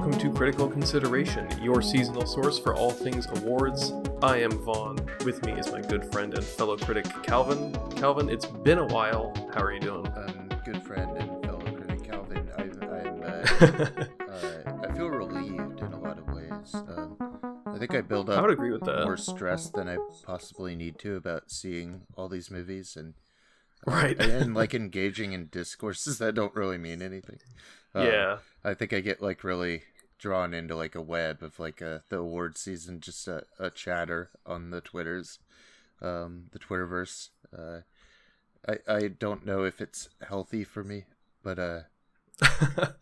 welcome to Critical Consideration, your seasonal source for all things awards. I am Vaughn. With me is my good friend and fellow critic, Calvin. Calvin, it's been a while. How are you doing? Um, good friend and fellow critic Calvin. I, I'm, uh, uh, I feel relieved in a lot of ways. Um, I think I build up I would agree with that. more stress than I possibly need to about seeing all these movies and Right. and like engaging in discourses that don't really mean anything. Uh, yeah. I think I get like really drawn into like a web of like uh, the award season, just a, a chatter on the Twitters, um, the Twitterverse. Uh, I I don't know if it's healthy for me, but uh,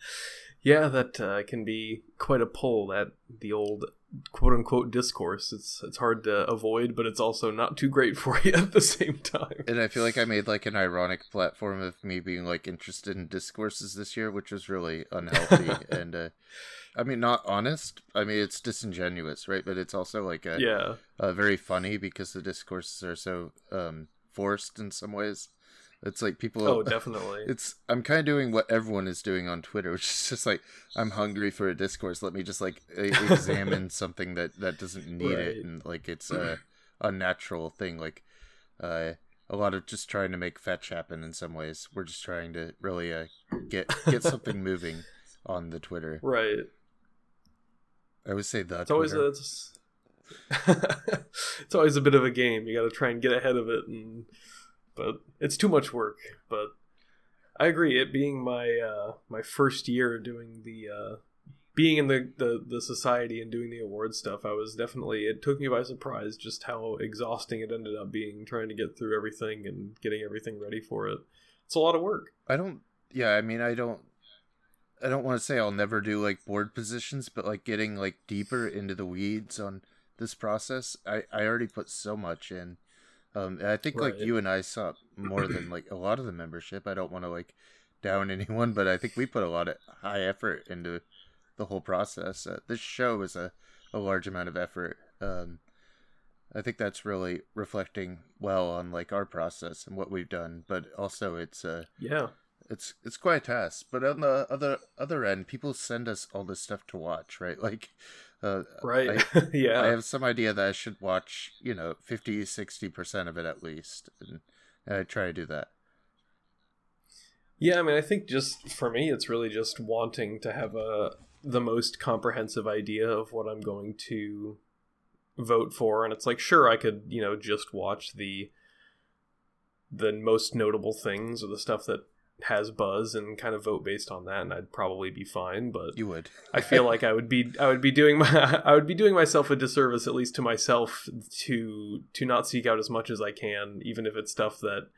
yeah, that uh, can be quite a pull. That the old quote unquote discourse. It's it's hard to avoid, but it's also not too great for you at the same time. and I feel like I made like an ironic platform of me being like interested in discourses this year, which was really unhealthy and uh, I mean not honest. I mean it's disingenuous, right? But it's also like a Yeah. uh, very funny because the discourses are so um, forced in some ways. It's like people. Oh, definitely. It's I'm kind of doing what everyone is doing on Twitter, which is just like I'm hungry for a discourse. Let me just like examine something that that doesn't need Right. it, and like it's a unnatural thing. Like uh, a lot of just trying to make fetch happen in some ways. We're just trying to really uh, get get something moving on the Twitter. right. I would say that. It's always a, it's, it's always a bit of a game. You got to try and get ahead of it, and but it's too much work. But I agree. It being my uh, my first year doing the uh, being in the, the the society and doing the award stuff, I was definitely it took me by surprise just how exhausting it ended up being trying to get through everything and getting everything ready for it. It's a lot of work. I don't. Yeah, I mean, I don't. I don't want to say I'll never do like board positions, but like getting like deeper into the weeds on this process, I I already put so much in. Um, I think like you and I saw more than like a lot of the membership. I don't want to like down anyone, but I think we put a lot of high effort into the whole process. Uh, this show is a a large amount of effort. Um, I think that's really reflecting well on like our process and what we've done, but also it's uh Yeah. It's it's quite a task. But on the other other end, people send us all this stuff to watch, right? Like, uh, Right. I, yeah. I have some idea that I should watch, you know, 50, 60 percent of it at least, and, and I try to do that. Yeah, I mean, I think just for me, it's really just wanting to have a the most comprehensive idea of what I'm going to vote for, and it's like, sure, I could, you know, just watch the the most notable things or the stuff that has buzz and kind of vote based on that, and I'd probably be fine. But You would. I feel like I would be I would be doing my I would be doing myself a disservice at least to myself to to not seek out as much as I can even if it's stuff that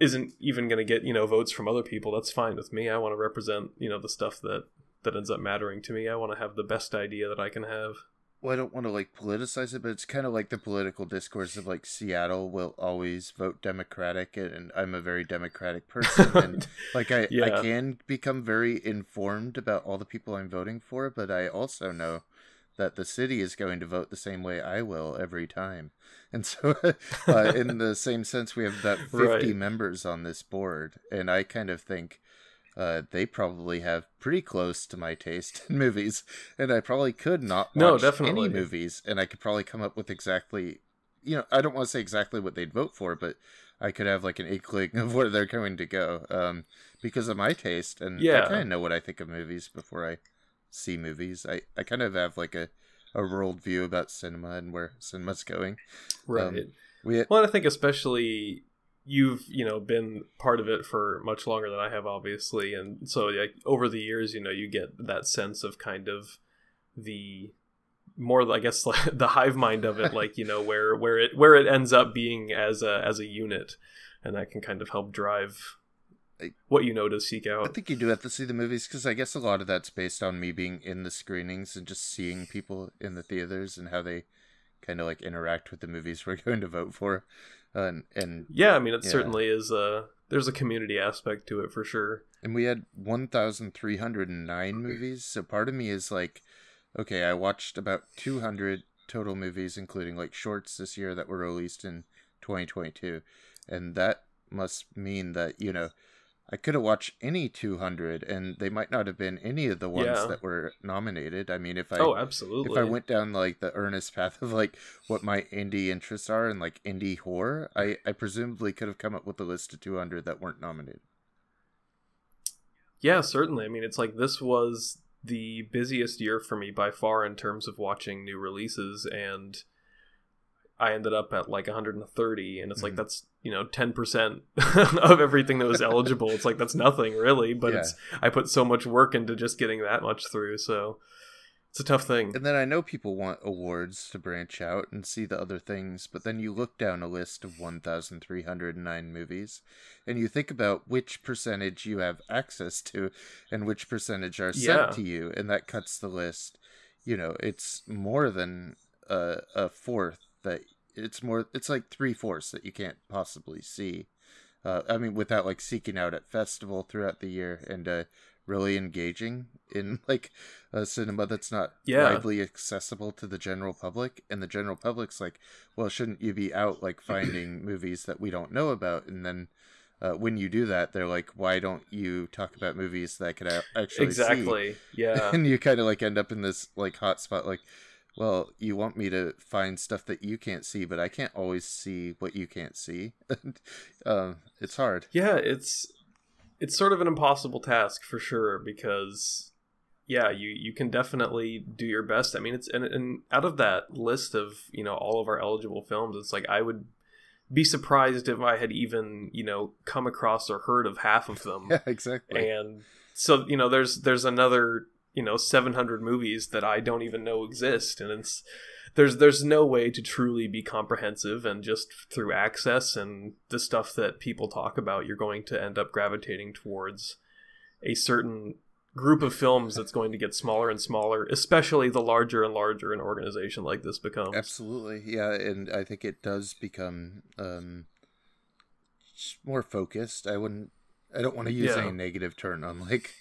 isn't even going to get you know votes from other people that's fine with me I want to represent you know the stuff that that ends up mattering to me I want to have the best idea that I can have well, I don't want to like politicize it, but it's kind of like the political discourse of like Seattle will always vote Democratic, and, I'm a very Democratic person, and like I, Yeah. I can become very informed about all the people I'm voting for, but I also know that the city is going to vote the same way I will every time. And so, uh, in the same sense, we have about 50 Right. members on this board, and I kind of think uh, they probably have pretty close to my taste in movies, and I probably could not watch No, definitely. any movies, and I could probably come up with exactly, you know, I don't want to say exactly what they'd vote for, but I could have like an inkling of where they're going to go, um, because of my taste, and yeah. I kind of know what I think of movies before I see movies. I, I kind of have like a a world view about cinema and where cinema's going. right Um, We well I think especially you've you know been part of it for much longer than I have obviously. And so like over the years you know you get that sense of kind of the more I guess like the hive mind of it like you know where where it where it ends up being as a as a unit. And that can kind of help drive what you know to seek out. I think you do have to see the movies because I guess a lot of that's based on me being in the screenings and just seeing people in the theaters and how they kind of like interact with the movies we're going to vote for, and and yeah I mean it Yeah. certainly is a there's a community aspect to it for sure and we had one thousand three hundred and nine movies. So part of me is like, okay, I watched about two hundred total movies, including like shorts this year that were released in twenty twenty two, and that must mean that you know I could have watched any 200 and they might not have been any of the ones Yeah. that were nominated. I mean, if I oh, absolutely. if I went down like the earnest path of like what my indie interests are and like indie horror, I I presumably could have come up with a list of 200 that weren't nominated. Yeah, certainly. I mean, it's like this was the busiest year for me by far in terms of watching new releases, and I ended up at like 130, and it's like Mhm. that's you know 10% of everything that was eligible. It's like that's nothing really, but Yeah. it's I put so much work into just getting that much through, so it's a tough thing. And then I know people want awards to branch out and see the other things, but then you look down a list of 1,309 movies and you think about which percentage you have access to and which percentage are sent Yeah. to you, and that cuts the list. You know, it's more than a, a fourth that it's more, it's like three fourths that you can't possibly see. Uh, I mean, without like seeking out at festival throughout the year and uh, really engaging in like a cinema that's not Yeah. widely accessible to the general public and the general public's like well shouldn't you be out like finding movies that we don't know about and then uh, when you do that they're like why don't you talk about movies that I could actually see? Exactly. Yeah. and you kind of like end up in this like hot spot like well you want me to find stuff that you can't see but i can't always see what you can't see um, it's hard Yeah, it's it's sort of an impossible task for sure because yeah, you you can definitely do your best. I mean, it's and, and out of that list of you know all of our eligible films, it's like I would be surprised if I had even you know come across or heard of half of them. yeah exactly and so you know there's there's another you know 700 movies that I don't even know exist, and it's there's there's no way to truly be comprehensive and just through access and the stuff that people talk about you're going to end up gravitating towards a certain group of films that's going to get smaller and smaller especially the larger and larger an organization like this becomes Absolutely, yeah, and I think it does become um, more focused. I wouldn't, I don't want to use Yeah. any negative turn on like,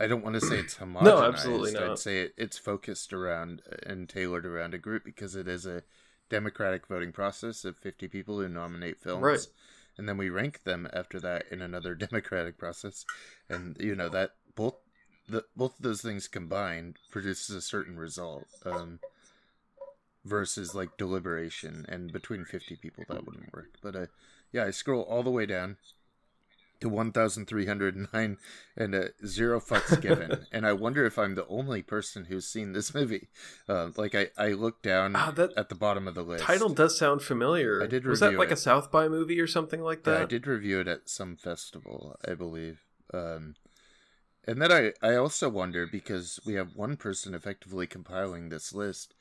I don't want to say it's homogenized. No, absolutely not. I'd say it, it's focused around and tailored around a group because it is a democratic voting process of fifty people who nominate films. Right. And then we rank them after that in another democratic process, and you know that both the both of those things combined produces a certain result. Um, versus like deliberation and between 50 people that wouldn't work but uh yeah i scroll all the way down to 1309 and uh, zero fucks given. And i wonder if i'm the only person who's seen this movie. Uh, like i i look down that at the bottom of the list. title does sound familiar. I did was that like it. a south by movie or something like Yeah, that? I did review it at some festival, I believe. Um, and then I, I also wonder because we have one person effectively compiling this list,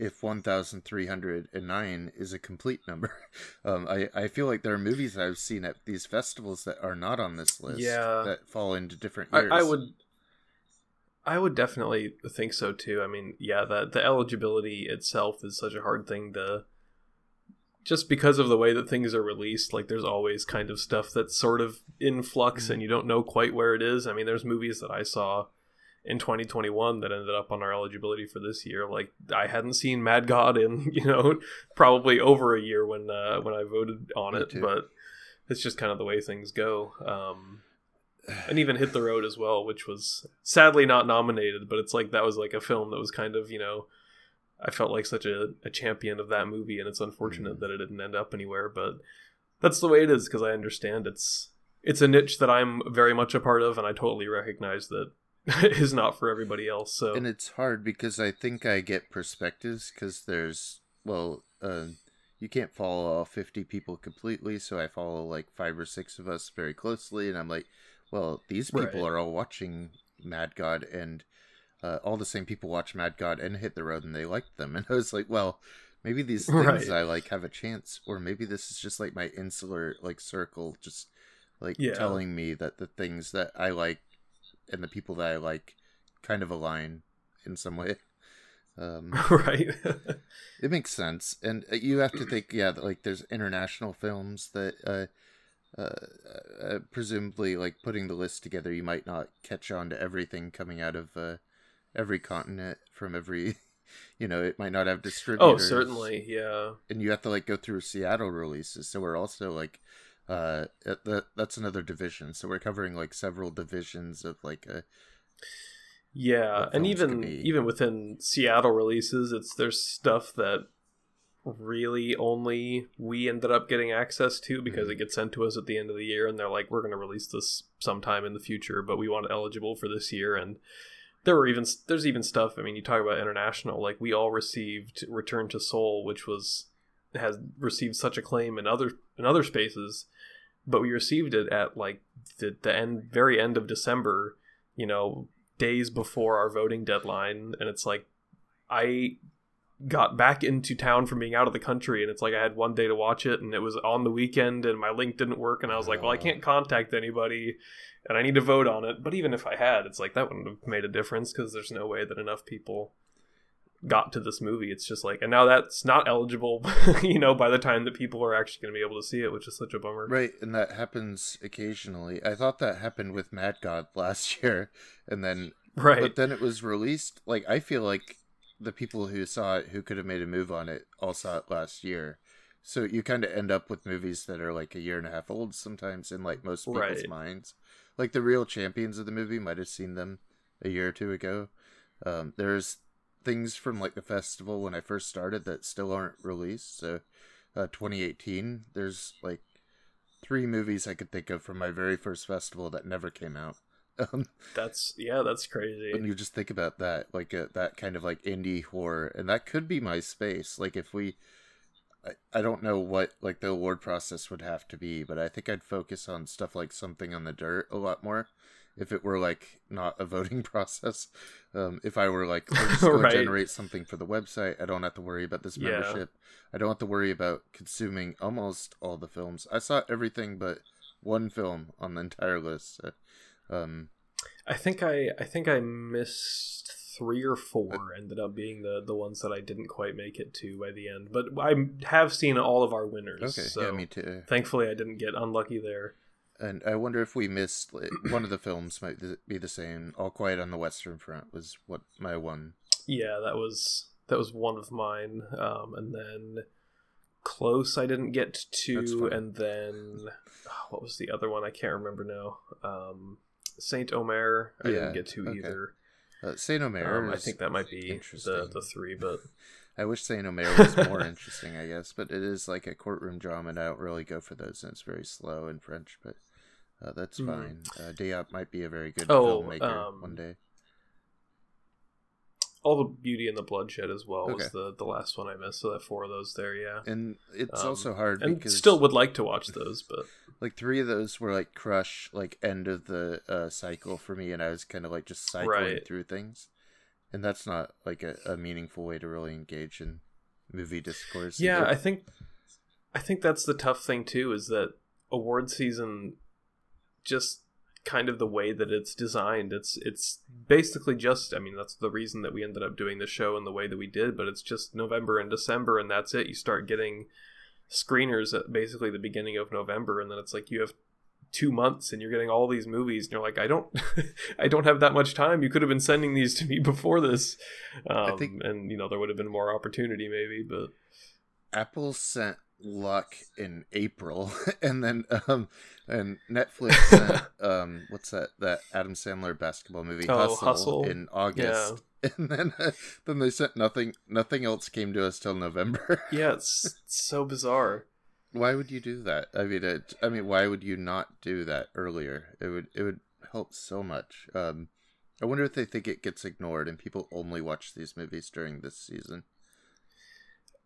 if 1,309 is a complete number. Um, I, I feel like there are movies I've seen at these festivals that are not on this list Yeah. that fall into different I, years. I would I would definitely think so too. I mean, yeah, that the eligibility itself is such a hard thing to just because of the way that things are released, like there's always kind of stuff that's sort of in flux Mhm. and you don't know quite where it is. I mean, there's movies that I saw in 2021 that ended up on our eligibility for this year. Like I hadn't seen Mad God in, you know, probably over a year when uh when I voted on Me it, too. but it's just kind of the way things go. Um and even hit the road as well which was sadly not nominated but it's like that was like a film that was kind of you know i felt like such a, a champion of that movie and it's unfortunate Mm. that it didn't end up anywhere but that's the way it is because i understand it's it's a niche that i'm very much a part of and i totally recognize that is not for everybody else so and it's hard because I think I get perspectives because there's well, uh, you can't follow all fifty people completely, so I follow like five or six of us very closely, and I'm like, well, these people Right. are all watching Mad God, and uh, all the same people watch Mad God and Hit the Road, and they liked them, and I was like, well. Maybe these things Right. I like have a chance, or maybe this is just like my insular like circle, just like Yeah. telling me that the things that I like and the people that I like kind of align in some way. Um, right it makes sense, and uh, you have to think, yeah, like there's international films that, uh, uh, uh, presumably, like putting the list together, you might not catch on to everything coming out of uh, every continent from every, you know, it might not have distributors. oh certainly yeah and you have to like go through Seattle releases, so we're also like uh, that that's another division. So we're covering like several divisions of like a. Yeah, and even even within Seattle releases, it's there's stuff that really only we ended up getting access to because mm-hmm. it gets sent to us at the end of the year and they're like we're going to release this sometime in the future but we want it eligible for this year and there were even there's even stuff i mean you talk about international like we all received return to seoul which was has received such acclaim in other in other spaces but we received it at like the, the end very end of december you know days before our voting deadline and it's like i got back into town from being out of the country and it's like I had one day to watch it and it was on the weekend and my link didn't work and I was like, well, I can't contact anybody and I need to vote on it. But even if I had, it's like that wouldn't have made a difference because there's no way that enough people got to this movie. It's just like, and now that's not eligible, you know, by the time that people are actually going to be able to see it, which is such a bummer. Right, and that happens occasionally. I thought that happened with Mad God last year, and then right, but then it was released. Like I feel like the people who saw it who could have made a move on it all saw it last year. So you kind of end up with movies that are like a year and a half old sometimes in like most people's right. minds. Like the real champions of the movie might have seen them a year or two ago. Um, there's things from like the festival when I first started that still aren't released. So uh, 2018, there's like three movies I could think of from my very first festival that never came out. Um, that's yeah, that's crazy. And you just think about that, like a, uh, that kind of like indie horror, and that could be my space. Like if we, I, I don't know what like the award process would have to be, but I think I'd focus on stuff like something in the dirt a lot more. If it were like not a voting process, um, if I were like just right. generate something for the website, I don't have to worry about this membership. Yeah. I don't have to worry about consuming almost all the films. I saw everything but one film on the entire list. So um, I think I I think I missed three or four. ended up being the the ones that I didn't quite make it to by the end. But I have seen all of our winners. Okay, so yeah, me too. Thankfully, I didn't get unlucky there. And I wonder if we missed like, one of the films might be the same. All Quiet on the Western Front was what my one. Yeah, that was that was one of mine. Um, and then close I didn't get to, and then oh, what was the other one? I can't remember now. Um, Saint Omer. I yeah, didn't get to okay. either. Uh, Saint Omer. Um, I think that might be the the three, but I wish Saint Omer was more interesting. I guess, but it is like a courtroom drama, and I don't really go for those. And it's very slow in French, but uh, that's mm. fine. Uh, Diop might be a very good oh, filmmaker um, one day all the beauty and the bloodshed as well okay. was the the last one I missed. So that four of those there, yeah. And it's um, also hard and because still would like to watch those, but like three of those were like crush, like end of the uh, cycle for me, and I was kind of like just cycling right. through things, and that's not like a, a, meaningful way to really engage in movie discourse. Yeah, I think I think that's the tough thing too is that award season just kind of the way that it's designed. It's it's basically just I mean that's the reason that we ended up doing the show in the way that we did, but it's just November and December and that's it. You start getting screeners at basically the beginning of November and then it's like you have two months and you're getting all these movies and you're like i don't i don't have that much time you could have been sending these to me before this um, think, and you know there would have been more opportunity maybe but apple sent luck in April, and then um, and Netflix sent, um, what's that that Adam Sandler basketball movie oh, Hustle, Hustle, in August, yeah. and then uh, then they sent nothing. Nothing else came to us till November. yeah, it's, so bizarre. Why would you do that? I mean, it, I mean, why would you not do that earlier? It would it would help so much. Um, I wonder if they think it gets ignored and people only watch these movies during this season.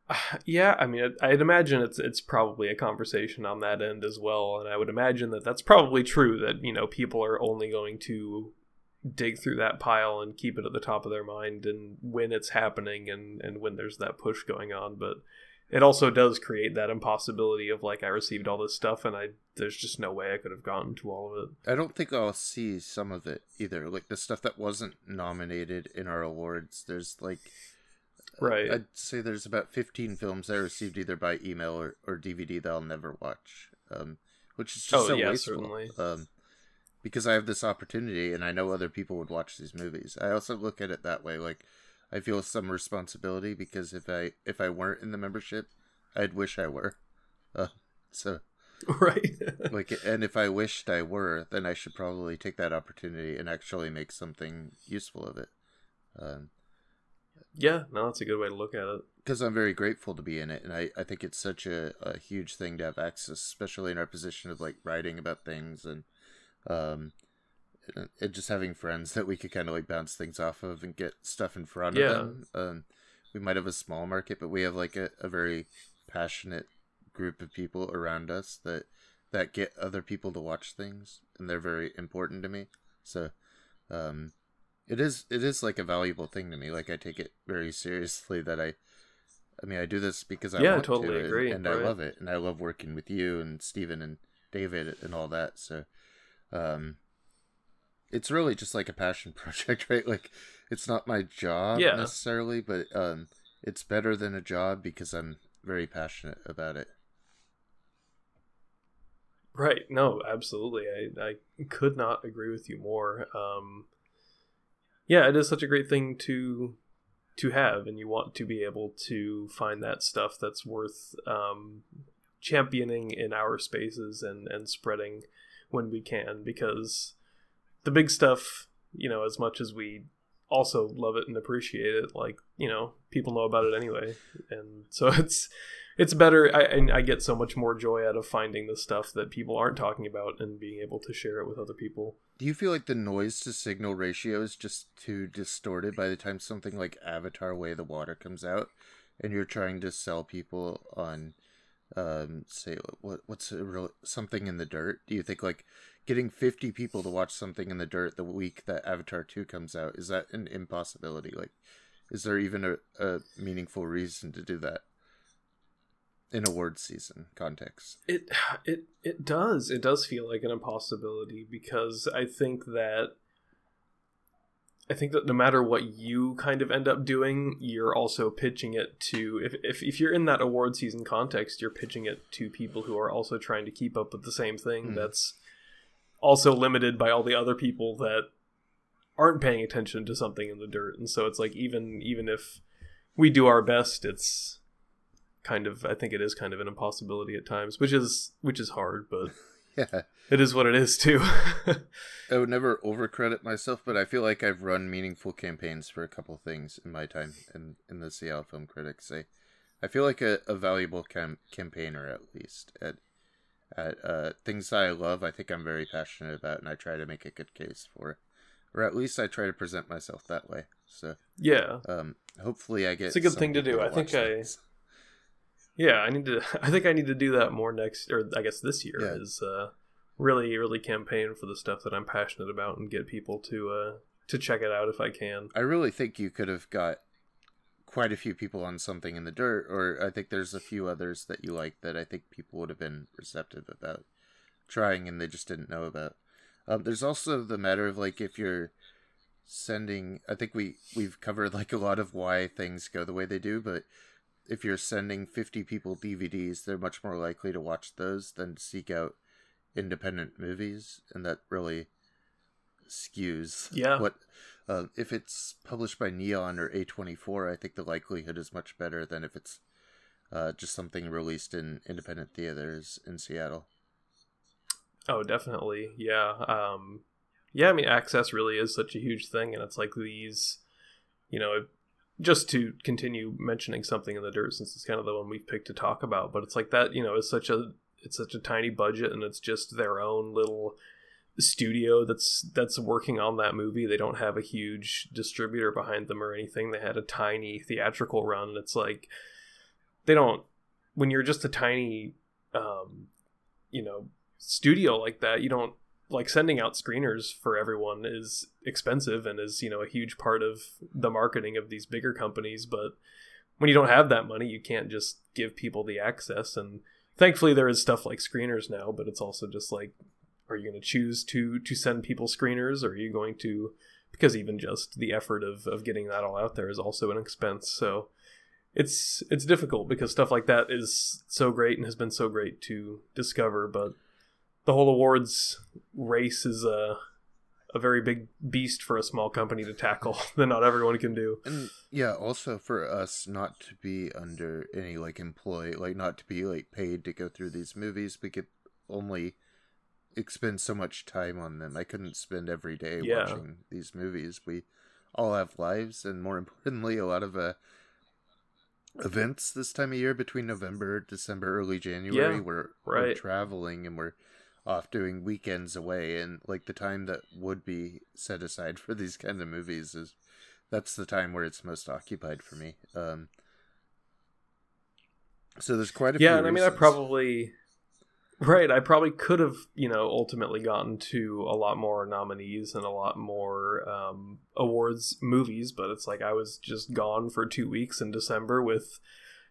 Yeah, I mean, I'd imagine it's it's probably a conversation on that end as well, and I would imagine that that's probably true. That you know people are only going to dig through that pile and keep it at the top of their mind, and when it's happening, and and when there's that push going on. But it also does create that impossibility of like I received all this stuff, and I there's just no way I could have gotten to all of it. I don't think I'll see some of it either. Like the stuff that wasn't nominated in our awards. There's like Right. I'd say there's about 15 films I received either by email or, or DVD that I'll never watch, um, which is just oh, so yeah, wasteful. Um, because I have this opportunity and I know other people would watch these movies. I also look at it that way, like I feel some responsibility because if I if I weren't in the membership, I'd wish I were. Uh, so right. like, and if I wished I were, then I should probably take that opportunity and actually make something useful of it. Um, yeah, no, that's a good way to look at it. Because I'm very grateful to be in it, and I, I think it's such a, a huge thing to have access, especially in our position of like writing about things and um, and, just having friends that we could kind of like bounce things off of and get stuff in front Yeah. of them. Um, we might have a small market, but we have like a, a very passionate group of people around us that that get other people to watch things, and they're very important to me. So, um, it is it is like a valuable thing to me. Like I take it very seriously. That I, I mean, I do this because I Yeah, want totally to, and- agree, and, I right. love it, and I love working with you and Stephen and David and all that. So, um, it's really just like a passion project, right? Like it's not my job Yeah. necessarily, but um, it's better than a job because I'm very passionate about it. Right. No, absolutely. I, I could not agree with you more. Um, yeah, it is such a great thing to to have, and you want to be able to find that stuff that's worth um, championing in our spaces and and spreading when we can, because the big stuff, you know, as much as we also love it and appreciate it, like you know, people know about it anyway, and so it's it's better I, and I get so much more joy out of finding the stuff that people aren't talking about and being able to share it with other people Do you feel like the noise to signal ratio is just too distorted by the time something like Avatar Way of the Water comes out and you're trying to sell people on um say what what's real something in the dirt? Do you think like getting 50 people to watch something in the dirt the week that Avatar 2 comes out is that an impossibility? Like is there even a, a meaningful reason to do that? In award season context. it it it does it does feel like an impossibility because i think that i think that no matter what you kind of end up doing you're also pitching it to if, if, if you're in that award season context you're pitching it to people who are also trying to keep up with the same thing Mm. that's also limited by all the other people that aren't paying attention to something in the dirt and so it's like even even if we do our best it's kind of i think it is kind of an impossibility at times which is which is hard but Yeah. it is what it is too I would never overcredit myself, but I feel like I've run meaningful campaigns for a couple things in my time in, in the Seattle Film Critics. I, I feel like a, a valuable cam- campaigner at least at at uh, things that I love. I think I'm very passionate about, and I try to make a good case for it, or at least I try to present myself that way. So, yeah um, hopefully, I get. It's a good thing to do. I think I- things. Yeah i need to i think i need to do that more next or i guess this year Yeah. is uh really really campaign for the stuff that i'm passionate about and get people to uh to check it out if i can I really think you could have got quite a few people on something in the dirt, or I think there's a few others that you like that I think people would have been receptive about trying and they just didn't know about. Um, there's also the matter of like if you're sending, I think we we've covered like a lot of why things go the way they do, but if you're sending 50 people DVDs, they're much more likely to watch those than to seek out independent movies, and that really skews Yeah. what uh, if it's published by Neon or A24, I think the likelihood is much better than if it's uh, just something released in independent theaters in Seattle. Oh, definitely. Yeah. Um yeah, I mean access really is such a huge thing and it's like these you know, just to continue mentioning something in the dirt since it's kind of the one we've picked to talk about, but it's like that, you know, it's such a it's such a tiny budget and it's just their own little studio that's that's working on that movie. They don't have a huge distributor behind them or anything. They had a tiny theatrical run and it's like they don't when you're just a tiny um you know studio like that you don't like sending out screeners for everyone is expensive and is you know a huge part of the marketing of these bigger companies but when you don't have that money you can't just give people the access and thankfully there is stuff like screeners now but it's also just like are you going to choose to to send people screeners? Or are you going to because even just the effort of of getting that all out there is also an expense. So it's it's difficult because stuff like that is so great and has been so great to discover but the whole awards race is a a very big beast for a small company to tackle that not everyone can do And yeah, also for us not to be under any like employee, like not to be like paid to go through these movies, we get only expend so much time on them. I couldn't spend every day Yeah. watching these movies. We all have lives, and more importantly, a lot of uh, events this time of year between November, December, early January. Yeah, we're, we're traveling and we're off doing weekends away, and like the time that would be set aside for these kind of movies is that's the time where it's most occupied for me. Um, so there's quite a yeah few and i mean i probably right i probably could have you know ultimately gotten to a lot more nominees and a lot more um, awards movies but it's like i was just gone for two weeks in december with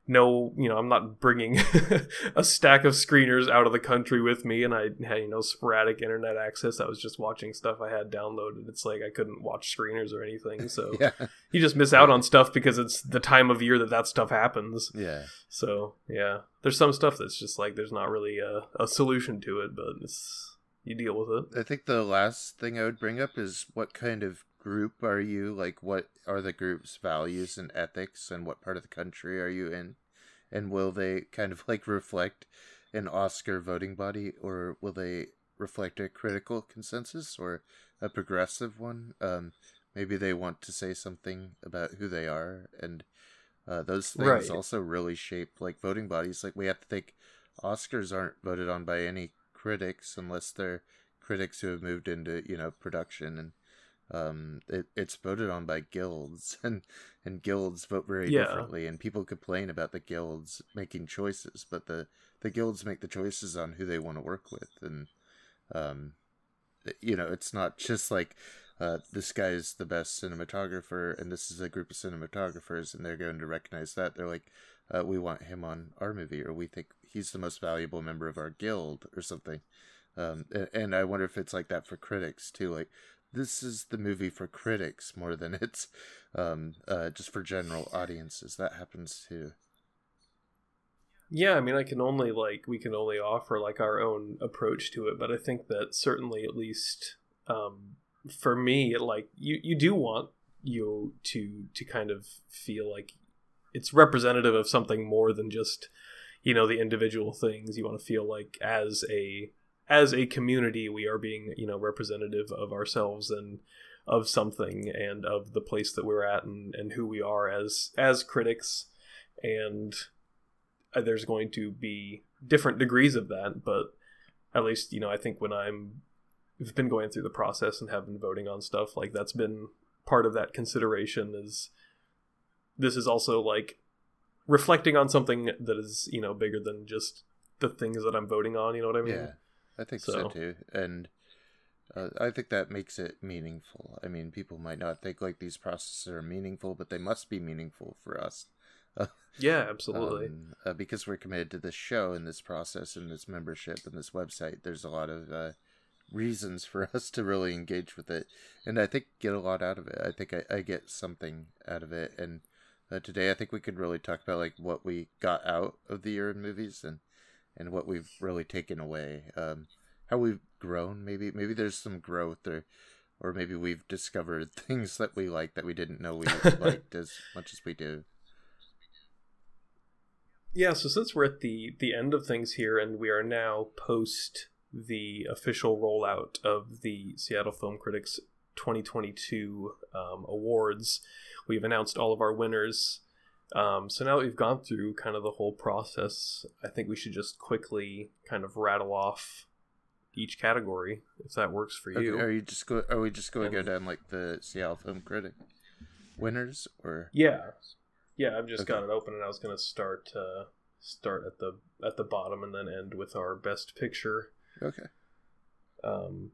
no you know i'm not bringing a stack of screeners out of the country with me and i had you know sporadic internet access i was just watching stuff i had downloaded it's like i couldn't watch screeners or anything so yeah, you just miss out on stuff because it's the time of year that that stuff happens yeah. so yeah, there's some stuff that's just like there's not really a, a solution to it, but it's you deal with it. I think the last thing I would bring up is what kind of group are you? Like, what are the group's values and ethics, and what part of the country are you in? And will they kind of like reflect an Oscar voting body, or will they reflect a critical consensus or a progressive one? Um, maybe they want to say something about who they are, and uh, those things Right. also really shape like voting bodies. Like we have to think Oscars aren't voted on by any critics unless they're critics who have moved into you know production and um it, it's voted on by guilds and and guilds vote very Yeah. differently and people complain about the guilds making choices but the the guilds make the choices on who they want to work with and um you know it's not just like uh, this guy's the best cinematographer and this is a group of cinematographers and they're going to recognize that they're like uh, we want him on our movie or we think he's the most valuable member of our guild or something um, and i wonder if it's like that for critics too like this is the movie for critics more than it's um, uh, just for general audiences that happens too Yeah, I mean, I can only like we can only offer like our own approach to it, but I think that certainly at least um, for me, like you you do want you to to kind of feel like it's representative of something more than just you know the individual things. You want to feel like as a as a community we are being you know representative of ourselves and of something and of the place that we're at and, and who we are as as critics. And uh, there's going to be different degrees of that but at least you know i think when i'm have been going through the process and have been voting on stuff like that's been part of that consideration is this is also like reflecting on something that is you know bigger than just the things that i'm voting on you know what i mean? Yeah i think so, So- too and uh, i think that makes it meaningful. I mean people might not think like these processes are meaningful but they must be meaningful for us. Yeah absolutely. um, uh, because we're committed to this show and this process and this membership and this website there's a lot of uh, reasons for us to really engage with it and i think get a lot out of it. I think i, I get something out of it and uh, today i think we could really talk about like what we got out of the year in movies and and what we've really taken away um how we've grown maybe maybe there's some growth or or maybe we've discovered things that we like that we didn't know we liked as much as we do Yeah, so since we're at the the end of things here, and we are now post the official rollout of the Seattle Film Critics 2022 um, awards, we've announced all of our winners. Um, so now that we've gone through kind of the whole process, I think we should just quickly kind of rattle off each category if that works for Okay, you. are you just go? Are we just going to go down like the Seattle Film Critic winners, or Yeah, yeah. I've just Okay. got it open, and I was gonna start uh, start at the at the bottom and then end with our best picture. okay? Um,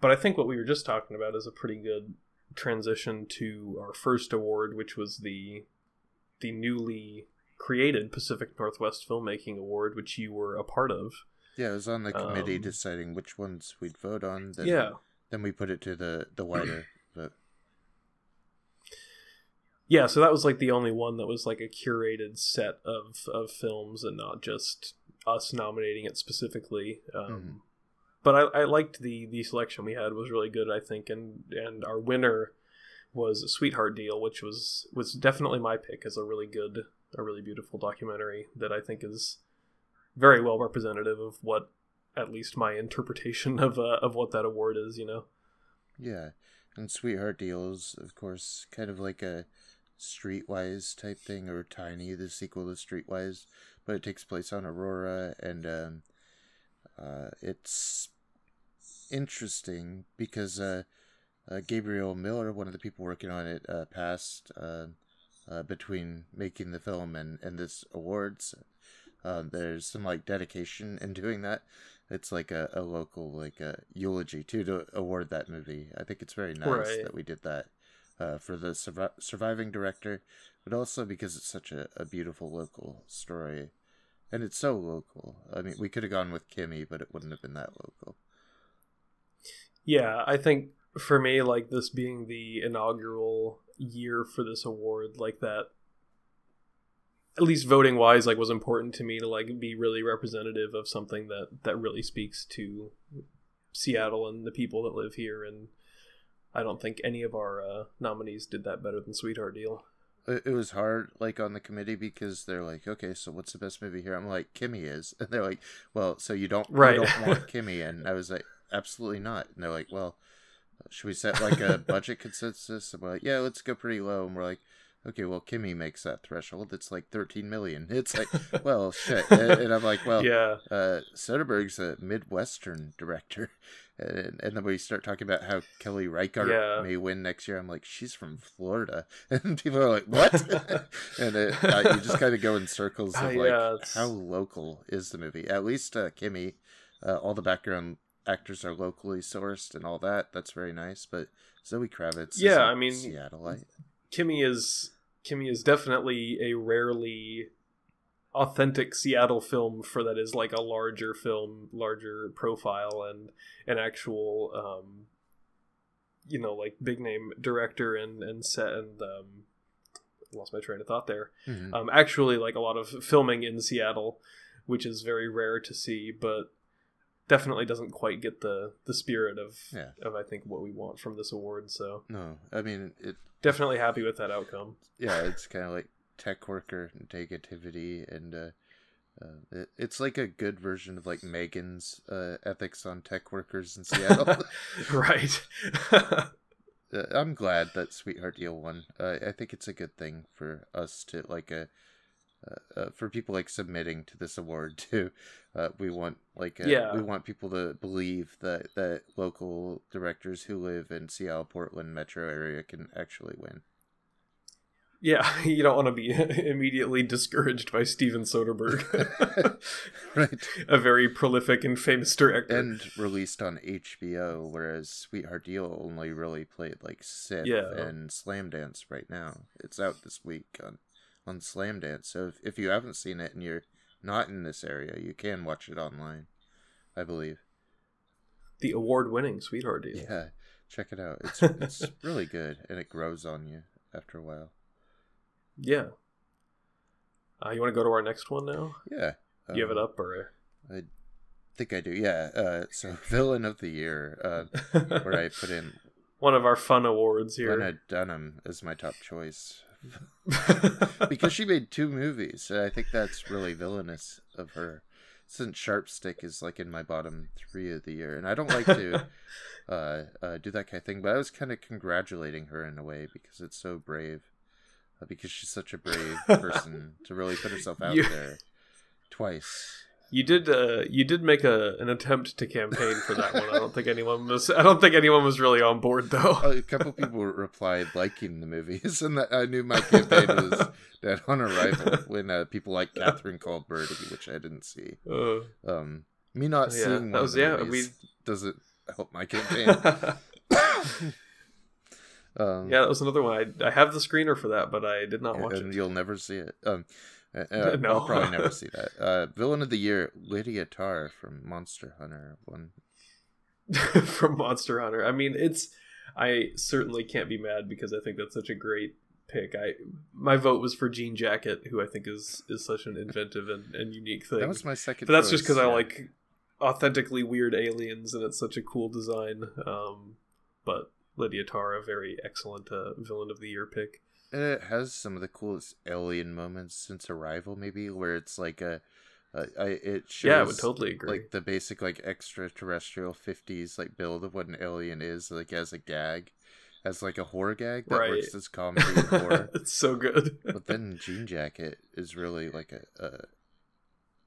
but I think what we were just talking about is a pretty good transition to our first award, which was the the newly created Pacific Northwest Filmmaking Award, which you were a part of. Yeah, I was on the committee Um, deciding which ones we'd vote on. Then, yeah, Then we put it to the the wider vote. yeah. So that was like the only one that was like a curated set of of films and not just us nominating it specifically. Um, Mhm. But I, I liked the the selection we had was really good. I think, and and our winner was a Sweetheart Deal, which was was definitely my pick as a really good, a really beautiful documentary that I think is very well representative of what at least my interpretation of uh, of what that award is. You know. Yeah, and Sweetheart Deals, of course, kind of like a Streetwise type thing, or Tiny, the sequel to Streetwise, but it takes place on Aurora, and um, uh, it's interesting because uh, uh, Gabriel Miller, one of the people working on it, uh, passed uh, uh, between making the film and, and this awards. Um, there's some like dedication in doing that. It's like a, a local like a eulogy too to award that movie. I think it's very nice Right. that we did that uh, for the survi- surviving director, but also because it's such a, a beautiful local story, and it's so local. I mean, we could have gone with Kimi, but it wouldn't have been that local. Yeah, I think for me, like this being the inaugural year for this award, like that, at least voting wise, like was important to me to like be really representative of something that that really speaks to Seattle and the people that live here. And I don't think any of our uh, nominees did that better than Sweetheart Deal. it, it was hard like on the committee because they're like okay so what's the best movie here i'm like Kimi is and they're like well so you don't Right. you don't want Kimi and i was like absolutely not and they're like well should we set like a budget consensus and we're like yeah let's go pretty low and we're like okay well Kimi makes that threshold it's like 13 million it's like well shit and, and i'm like well yeah, uh, Soderbergh's a Midwestern director, and, and then we start talking about how Kelly Reichardt Yeah. may win next year. I'm like, she's from Florida, and people are like, what? and it, uh, you just kind of go in circles of Uh, like, yeah, how local is the movie? At least uh, Kimi, uh, all the background actors are locally sourced and all that. That's very nice. But Zoe Kravitz, Yeah, I mean- Seattleite. Kimi is Kimi is definitely a rarely authentic Seattle film for that is like a larger film, larger profile, and an actual, um, you know, like big name director and and set and um, lost my train of thought there. Mhm. Um, actually, like a lot of filming in Seattle, which is very rare to see, but definitely doesn't quite get the the spirit of Yeah. of I think what we want from this award. So No, I mean it. definitely happy with that outcome. yeah, it's kind of like tech worker negativity, and uh, uh, it, it's like a good version of like Megan's uh, ethics on tech workers in Seattle. right. uh, I'm glad that Sweetheart Deal won. Uh, I think it's a good thing for us to like uh, uh, uh, for people like submitting to this award too. Uh, we want like uh, Yeah. we want people to believe that that local directors who live in Seattle, Portland metro area can actually win. yeah, you don't want to be immediately discouraged by Steven Soderbergh, right. a very prolific and famous director. and released on HBO, whereas Sweetheart Deal only really played like SIFF Yeah. and Slamdance right now. It's out this week on on Slamdance. So if, if you haven't seen it and you're not in this area, you can watch it online, I believe. the award-winning Sweetheart Deal. Yeah, check it out. It's it's really good and it grows on you after a while. Yeah. Uh, you want to go to our next one now? Yeah. You have it um, up, or I think I do. Yeah. Uh, so villain of the year, uh, where I put in one of our fun awards here? Lena Dunham is my top choice. because she made two movies. and I think that's really villainous of her. Since Sharp Stick is like in my bottom three of the year, and I don't like to uh, uh, do that kind of thing, but I was kind of congratulating her in a way because it's so brave. Uh, because she's such a brave person to really put herself out You- there twice. You did. Uh, you did make a an attempt to campaign for that one. I don't think anyone was. I don't think anyone was really on board though. a couple people replied liking the movies, and that I knew my campaign was dead on arrival when uh, people like Catherine Called Birdy, which I didn't see. Uh, Um, me not Oh, yeah, seeing that one was- of the yeah, movies doesn't help my campaign. Um, yeah, that was another one. I I have the screener for that, but I did not watch and it. you'll never see it. Um, uh, No. I'll probably never see that. Uh, Villain of the Year, Lydia Tár from Monster Hunter. One. from Monster Hunter. I mean, it's I certainly can't be mad because I think that's such a great pick. I my vote was for Jean Jacket, who I think is is such an inventive and, and unique thing. That was my second. but that's just choice, because I like authentically weird aliens, and it's such a cool design. Um, but Lydia Tár, a very excellent uh, villain of the year pick. And it has some of the coolest alien moments since Arrival, maybe, where it's like a Uh, I it shows yeah, I would totally agree. like the basic like extraterrestrial fifties like build of what an alien is like as a gag, as like a horror gag that Right. works as comedy horror. it's so good. but then Jean Jacket is really like a, a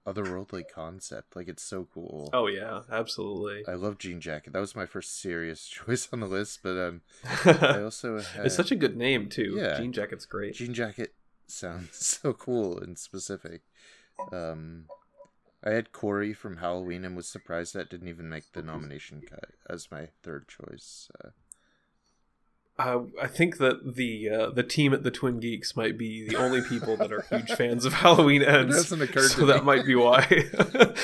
otherworldly concept. Like it's so cool. oh yeah, absolutely. I love Jean Jacket. That was my first serious choice on the list, but um, I also had, it's such a good name too. Yeah. Jean Jacket's great. Jean Jacket sounds so cool and specific. Um, I had Corey from Halloween and was surprised that didn't even make the nomination cut as my third choice. Uh, Uh, I think that the uh, the team at the Twin Geeks might be the only people that are huge fans of Halloween Ends. hasn't occurred so that might be why.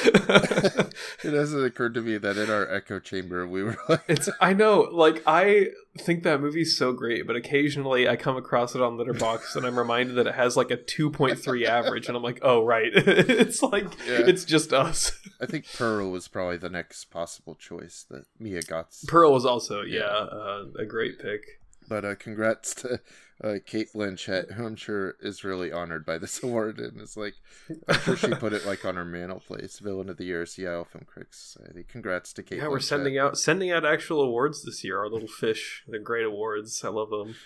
it hasn't occurred to me that in our echo chamber we were like, it's I know, like I think that movie's so great, but occasionally I come across it on Letterboxd and I'm reminded that it has like a 2.3 average, and I'm like, oh right, it's like Yeah. it's just us. I think Pearl was probably the next possible choice that Mia Goth. Pearl was also yeah, Yeah. uh, a great pick. But uh, congrats to uh, Cate Blanchett, who I'm sure is really honored by this award, and is like, I'm sure she put it like on her mantelpiece. Villain of the Year, Seattle Film Critics Society. Congrats to Cate. Yeah, we're sending out sending out actual awards this year. Our little fish, they're great awards. I love them.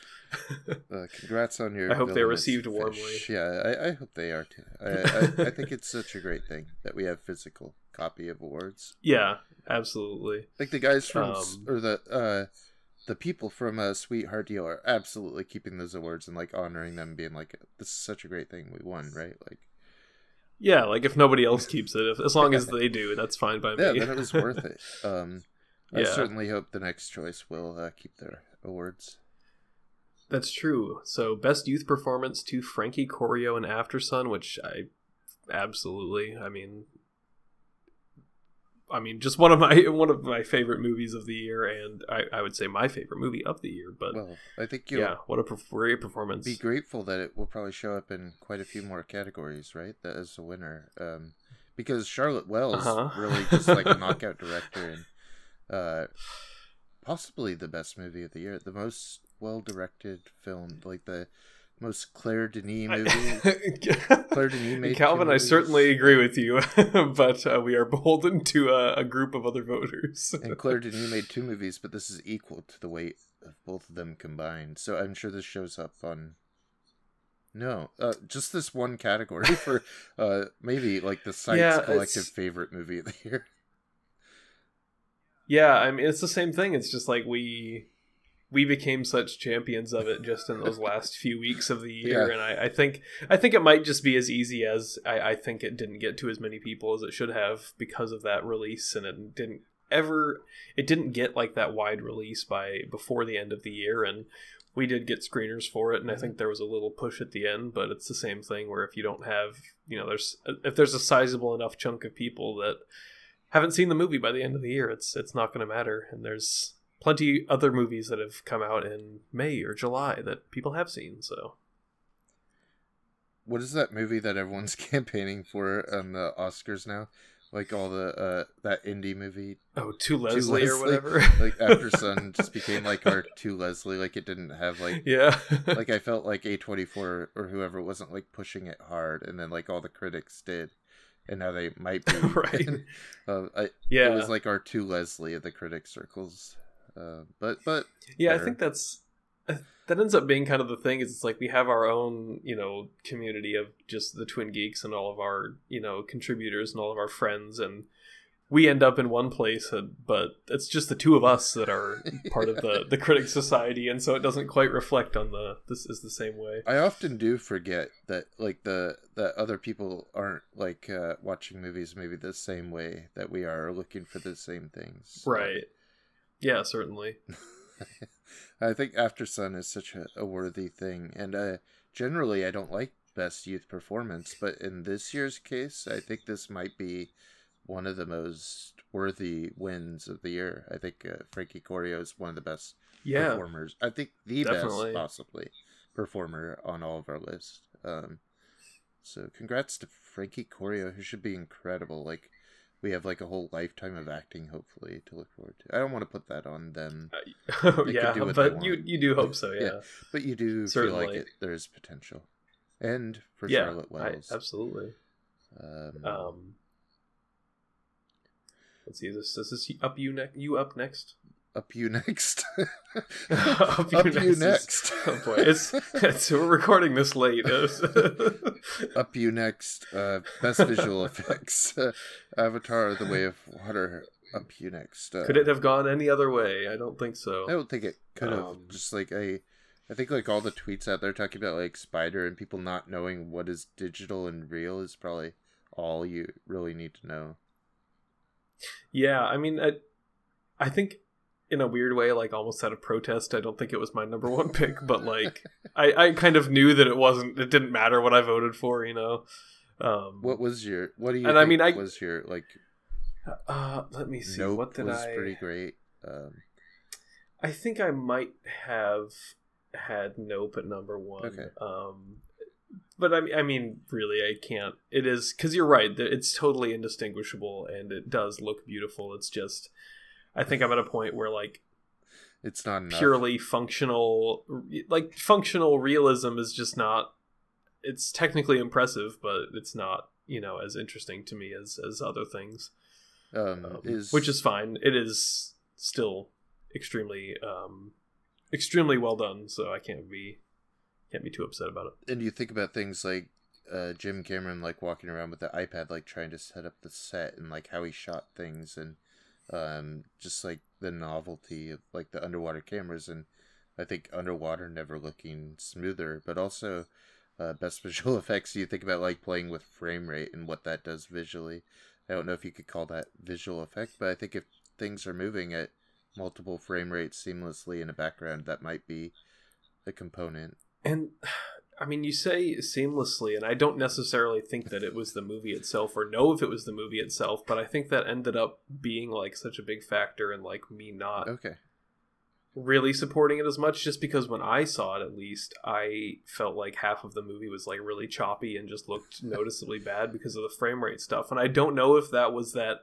Uh, congrats on your. I hope they're villainous received fish. warmly. Yeah, I, I hope they are too. I, I, I think it's such a great thing that we have physical copy of awards. Yeah, absolutely. Like the guys from Um, or the uh, the people from uh, Sweetheart Deal are absolutely keeping those awards and like honoring them, being like, "This is such a great thing we won," right? Like, Yeah, like if nobody else keeps it, if, as long as they do, that's fine by yeah, me. then it was worth it. Um, I Yeah. certainly hope the next choice will uh, keep their awards. That's true. So, best youth performance to Frankie Corio and Aftersun, which I absolutely. I mean, I mean, just one of my one of my favorite movies of the year, and I, I would say my favorite movie of the year. But Well, I think you'll yeah, what a perf- great performance! be grateful that it will probably show up in quite a few more categories, right? That as a winner, um, because Charlotte Wells Uh-huh. really just like a knockout director and uh, possibly the best movie of the year, the most well directed film, like the most Claire Denis movie. Claire Denis made Calvin, I certainly agree with you, but uh, we are beholden to a, a group of other voters. and Claire Denis made two movies, but this is equal to the weight of both of them combined. So I'm sure this shows up on. No, uh, just this one category for uh, maybe like the site's Yeah, collective it's- favorite movie of the year. Yeah, I mean it's the same thing. It's just like we we became such champions of it just in those last few weeks of the year, Yeah. and I, I think I think it might just be as easy as I, I think it didn't get to as many people as it should have because of that release, and it didn't ever it didn't get like that wide release by before the end of the year, and we did get screeners for it, and I mm-hmm. think there was a little push at the end, but it's the same thing where if you don't have you know there's if there's a sizable enough chunk of people that haven't seen the movie by the end of the year, it's it's not going to matter. And there's plenty other movies that have come out in May or July that people have seen. So What is that movie that everyone's campaigning for on the Oscars now? Like all the uh, that indie movie, oh, to Leslie, or whatever. like After Sun, just became like our to Leslie. Like it didn't have like yeah, like I felt like A24 or whoever wasn't like pushing it hard, and then like all the critics did, and now they might be Right. uh, I, yeah, It was like our To Leslie of the critic circles, uh, but but yeah. I think that's uh, that ends up being kind of the thing. Is it's like we have our own you know community of just the Twin Geeks and all of our you know contributors and all of our friends and. We end up in one place, uh, but it's just the two of us that are part of the the critic society, and so it doesn't quite reflect on the. This is the same way. I often do forget that like the that other people aren't like uh, watching movies maybe the same way that we are, looking for the same things. Right. Yeah, certainly. I think Aftersun is such a, a worthy thing, and uh, generally I don't like best youth performance, but in this year's case, I think this might be one of the most worthy wins of the year. I think uh, Frankie Corio is one of the best Yeah. performers. I think the Definitely. best possibly performer on all of our list. Um, so congrats to Frankie Corio, who should be incredible. Like we have like a whole lifetime of acting, hopefully, to look forward to. I don't want to put that on them, Oh, yeah, but you you do hope so, yeah. Yeah. but you do feel like it. There's potential, and for Yeah, Charlotte I- Wells. absolutely. Um, Um, let's see. This this is up you next. You up next. Up you next. up Up you is- next. oh boy, it's, it's we're recording this late. up you next. Uh, best visual effects. Uh, Avatar: The Way of Water. Up you next. Uh, Could it have gone any other way? I don't think so. I don't think it could have. Um, Just like I, I think like all the tweets out there talking about like Spider and people not knowing what is digital and real is probably all you really need to know. Yeah, I mean, I, I think in a weird way, like almost out of protest, I don't think it was my number one pick, but like I, I kind of knew that it wasn't. It didn't matter what I voted for, you know. Um, What was your? What do you? And I mean, I- was your like. uh, let me see. Nope what did was I? pretty great. Um, I think I might have had Nope at number one. Okay. Um, but I, I mean, really, I can't. It is because you're right. It's totally indistinguishable, and it does look beautiful. It's just, I think I'm at a point where like it's not enough. purely functional, like functional realism is just not. It's technically impressive, but it's not you know as interesting to me as as other things Um, um, is which is fine. It is still extremely, um, extremely well done. So I can't be can't be too upset about it. and you think about things like uh, Jim Cameron like walking around with the iPad, like trying to set up the set and like how he shot things, and um, just like the novelty of like the underwater cameras, and I think underwater never looking smoother, but also uh, best visual effects. You think about like playing with frame rate and what that does visually. I don't know if you could call that visual effect, but I think if things are moving at multiple frame rates seamlessly in a background, that might be a component. And I mean, you say seamlessly, and I don't necessarily think that it was the movie itself, or know if it was the movie itself, but I think that ended up being like such a big factor in like me not Okay. really supporting it as much just because when I saw it at least I felt like half of the movie was like really choppy and just looked noticeably bad because of the frame rate stuff and I don't know if that was that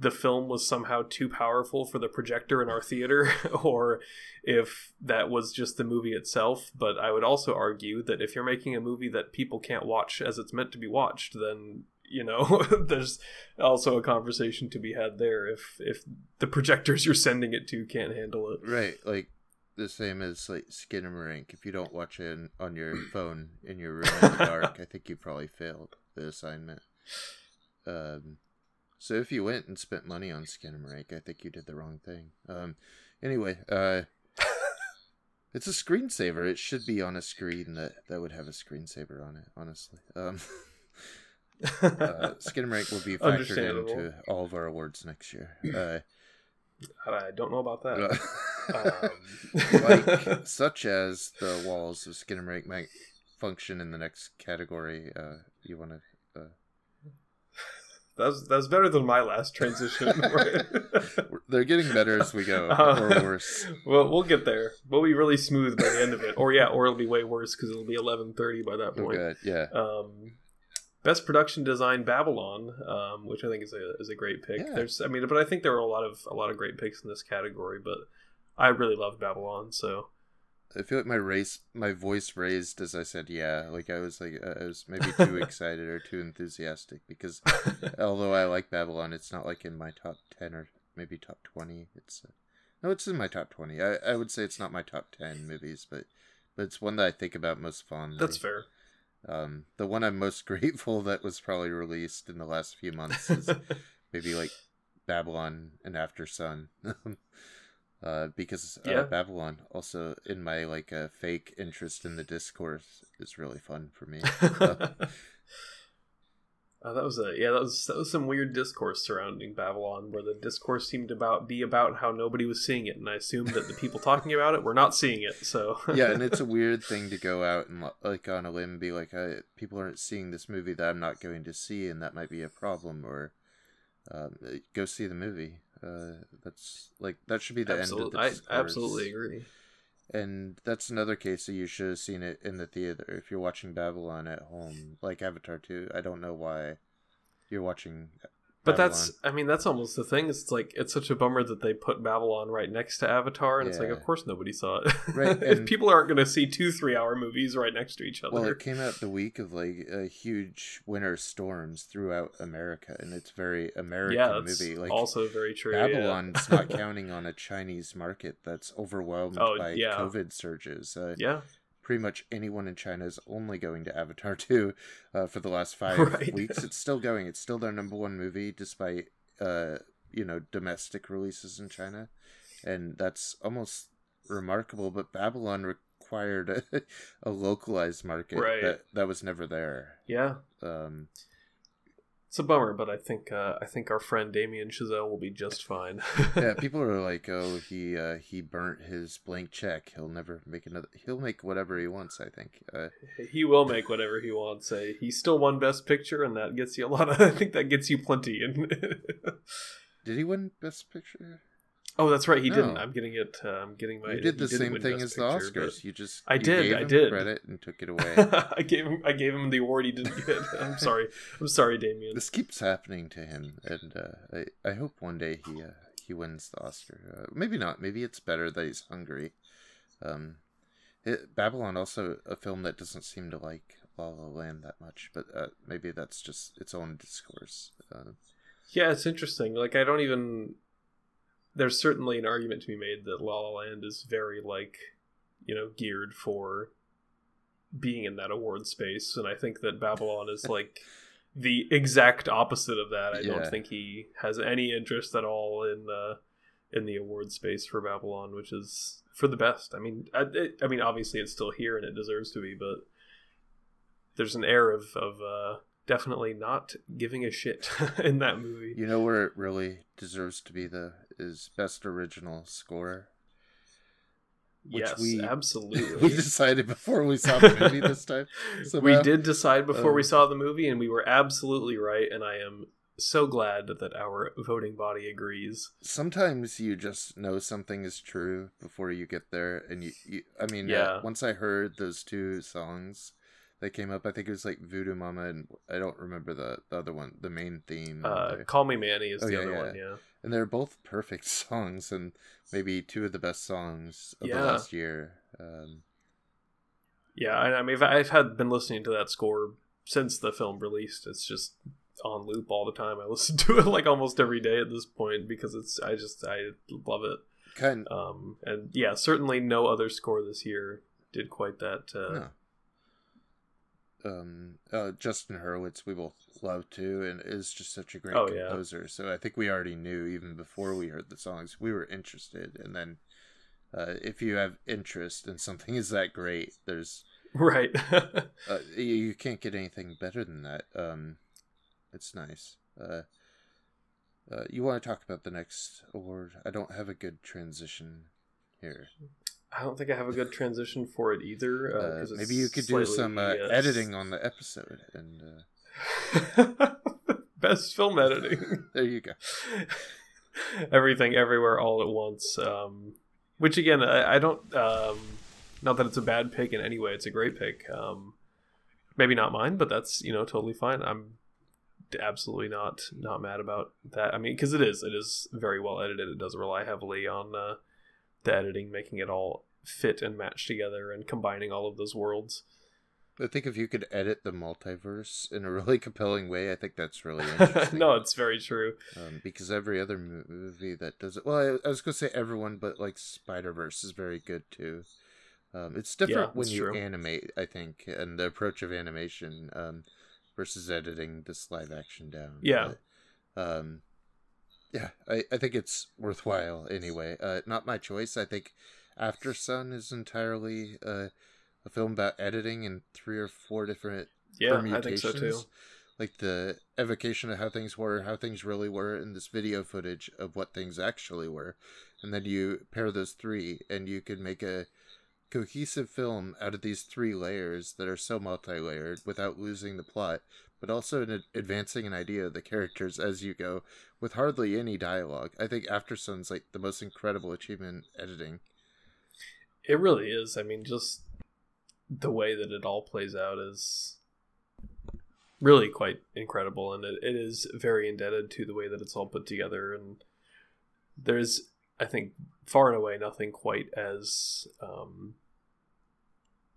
the film was somehow too powerful for the projector in our theater or if that was just the movie itself but I would also argue that if you're making a movie that people can't watch as it's meant to be watched then you know there's also a conversation to be had there if if the projectors you're sending it to can't handle it Right, like the same as like Skinamarink. If you don't watch it on your phone in your room in the dark, I think you probably failed the assignment. Um, so if you went and spent money on Skinamarink, I think you did the wrong thing. Um, anyway, uh, it's a screensaver. It should be on a screen that that would have a screensaver on it. Honestly, um, uh, Skinamarink will be factored into all of our awards next year. Uh, I don't know about that. uh, Um, like such as the walls of Skinamarink might function in the next category. Uh, you want to? That's that's better than my last transition. they're getting better as we go, Uh, or worse. well, we'll get there. We'll be really smooth by the end of it, or yeah, or it'll be way worse because it'll be eleven thirty by that Oh, point. Yeah. Um, best production design Babylon, um, which I think is a is a great pick. Yeah. There's, I mean, but I think there were a lot of a lot of great picks in this category, but I really love Babylon. So I feel like my race, my voice raised as I said, "Yeah." Like I was like, uh, I was maybe too excited or too enthusiastic because although I like Babylon, it's not like in my top ten or maybe top twenty. It's uh, no, it's in my top twenty. I, I would say it's not my top ten movies, but but it's one that I think about most fondly. that's fair. Um, the one I'm most grateful that was probably released in the last few months is maybe like Babylon and Aftersun. Uh, because uh, Yeah. Babylon also in my like uh, fake interest in the discourse is really fun for me. Uh, that was a yeah that was that was some weird discourse surrounding Babylon where the discourse seemed to about be about how nobody was seeing it and I assumed that the people talking about it were not seeing it so yeah, and it's a weird thing to go out and like on a limb and be like, I, people aren't seeing this movie that I'm not going to see, and that might be a problem. Or um, go see the movie. Uh, that's like that should be the end of absolutely the I absolutely agree And that's another case that you should have seen it in the theater. If you're watching Babylon at home, like Avatar 2, I don't know why you're watching But that's, I mean, that's almost the thing. It's like it's such a bummer that they put Babylon right next to Avatar, and it's like, of course nobody saw it. Right, if people aren't going to see two three-hour movies right next to each other. Well, it came out the week of like uh, huge winter storms throughout America, and it's very American yeah, movie. Like also very true. yeah. Babylon's not counting on a Chinese market that's overwhelmed Oh, by yeah. COVID surges. Uh, yeah, Pretty much anyone in China is only going to Avatar 2 uh, for the last five Right. weeks. It's still going. It's still their number one movie, despite uh, you know domestic releases in China, and that's almost remarkable. But Babylon required a, a localized market Right. that that was never there. yeah. Um, It's a bummer, but I think uh, I think our friend Damien Chazelle will be just fine. yeah, people are like, "Oh, he uh, he burnt his blank check. He'll never make another. He'll make whatever he wants." I think. Uh, he will make whatever he wants. Say he still won Best Picture, and that gets you a lot of. I think that gets you plenty. And did he win Best Picture? Oh, that's right, he No. didn't. I'm getting it. Uh, I'm getting my. you did the same thing as the Picture, Oscars. You just I you did, gave I him did. credit and took it away. I gave him. I gave him the award he didn't get. I'm sorry. I'm sorry, Damien. this keeps happening to him, and uh, I I hope one day he uh, he wins the Oscar. Uh, maybe not. Maybe it's better that he's hungry. Um, it, Babylon also a film that doesn't seem to like La La Land that much, but uh, maybe that's just its own discourse. Uh, Yeah, it's interesting. Like I don't even there's certainly an argument to be made that La La Land is very like, you know, geared for being in that award space and I think that Babylon is like the exact opposite of that. I Yeah. don't think he has any interest at all in uh in the award space for Babylon, which is for the best. I mean, I, it, I mean obviously it's still here and it deserves to be, but there's an air of of uh definitely not giving a shit in that movie. You know where it really deserves to be the is best original score. which yes, we- absolutely. we decided before we saw the movie this time. we somehow. did decide before we Um, saw the movie, and we were absolutely right. And I am so glad that our voting body agrees. Sometimes you just know something is true before you get there, and you. you I mean, uh, Yeah. once I heard those two songs that came up, I think it was like Voodoo Mama, and I don't remember the, the other one, the main theme. Uh, They- Call Me Manny is Oh, the yeah, other yeah. one. Yeah, and they're both perfect songs, and maybe two of the best songs of the last year. Um, yeah. I, I mean, I've- I've had been listening to that score since the film released. It's just on loop all the time. I listen to it like almost every day at this point because it's. I just I love it. kind Um, and yeah, certainly no other score this year did quite that. Uh, No. Um, uh, Justin Hurwitz, we both love too, and is just such a great Oh, yeah. composer. So I think we already knew even before we heard the songs, we were interested. And then, uh, if you have interest in something is that great, there's Right. uh, you, you can't get anything better than that. Um, it's nice. Uh, uh, you want to talk about the next award? I don't have a good transition here. I don't think I have a good transition for it either. Uh, Uh, maybe you could do some uh, uh, editing on the episode, and uh, Best film editing. there you go. Everything, everywhere, all at once. Um, which again, I, I don't. Um, not that it's a bad pick in any way. It's a great pick. Um, maybe not mine, but that's you know totally fine. I'm absolutely not not mad about that. I mean, because it is it is very well edited. It does rely heavily on uh, the editing, making it all fit and match together, and combining all of those worlds. I think if you could edit the multiverse in a really compelling way, I think that's really interesting. no, it's very true. um, because every other movie that does it, well, I, I was gonna say everyone, but like Spider Verse is very good too. Um, it's different Yeah, when you true. animate, I think, and the approach of animation um, versus editing this live action down. Yeah. But, um, yeah, I, I think it's worthwhile anyway. Uh, not my choice. I think Aftersun is entirely uh, a film about editing and three or four different Yeah, I think so too. permutations. Like the evocation of how things were, how things really were, in this video footage of what things actually were, and then you pair those three, and you could make a cohesive film out of these three layers that are so multi-layered without losing the plot, but also in advancing an idea of the characters as you go, with hardly any dialogue. I think Aftersun's like the most incredible achievement in editing. It really is. I mean, just the way that it all plays out is really quite incredible, and it, it is very indebted to the way that it's all put together. And there's, I think, far and away nothing quite as um,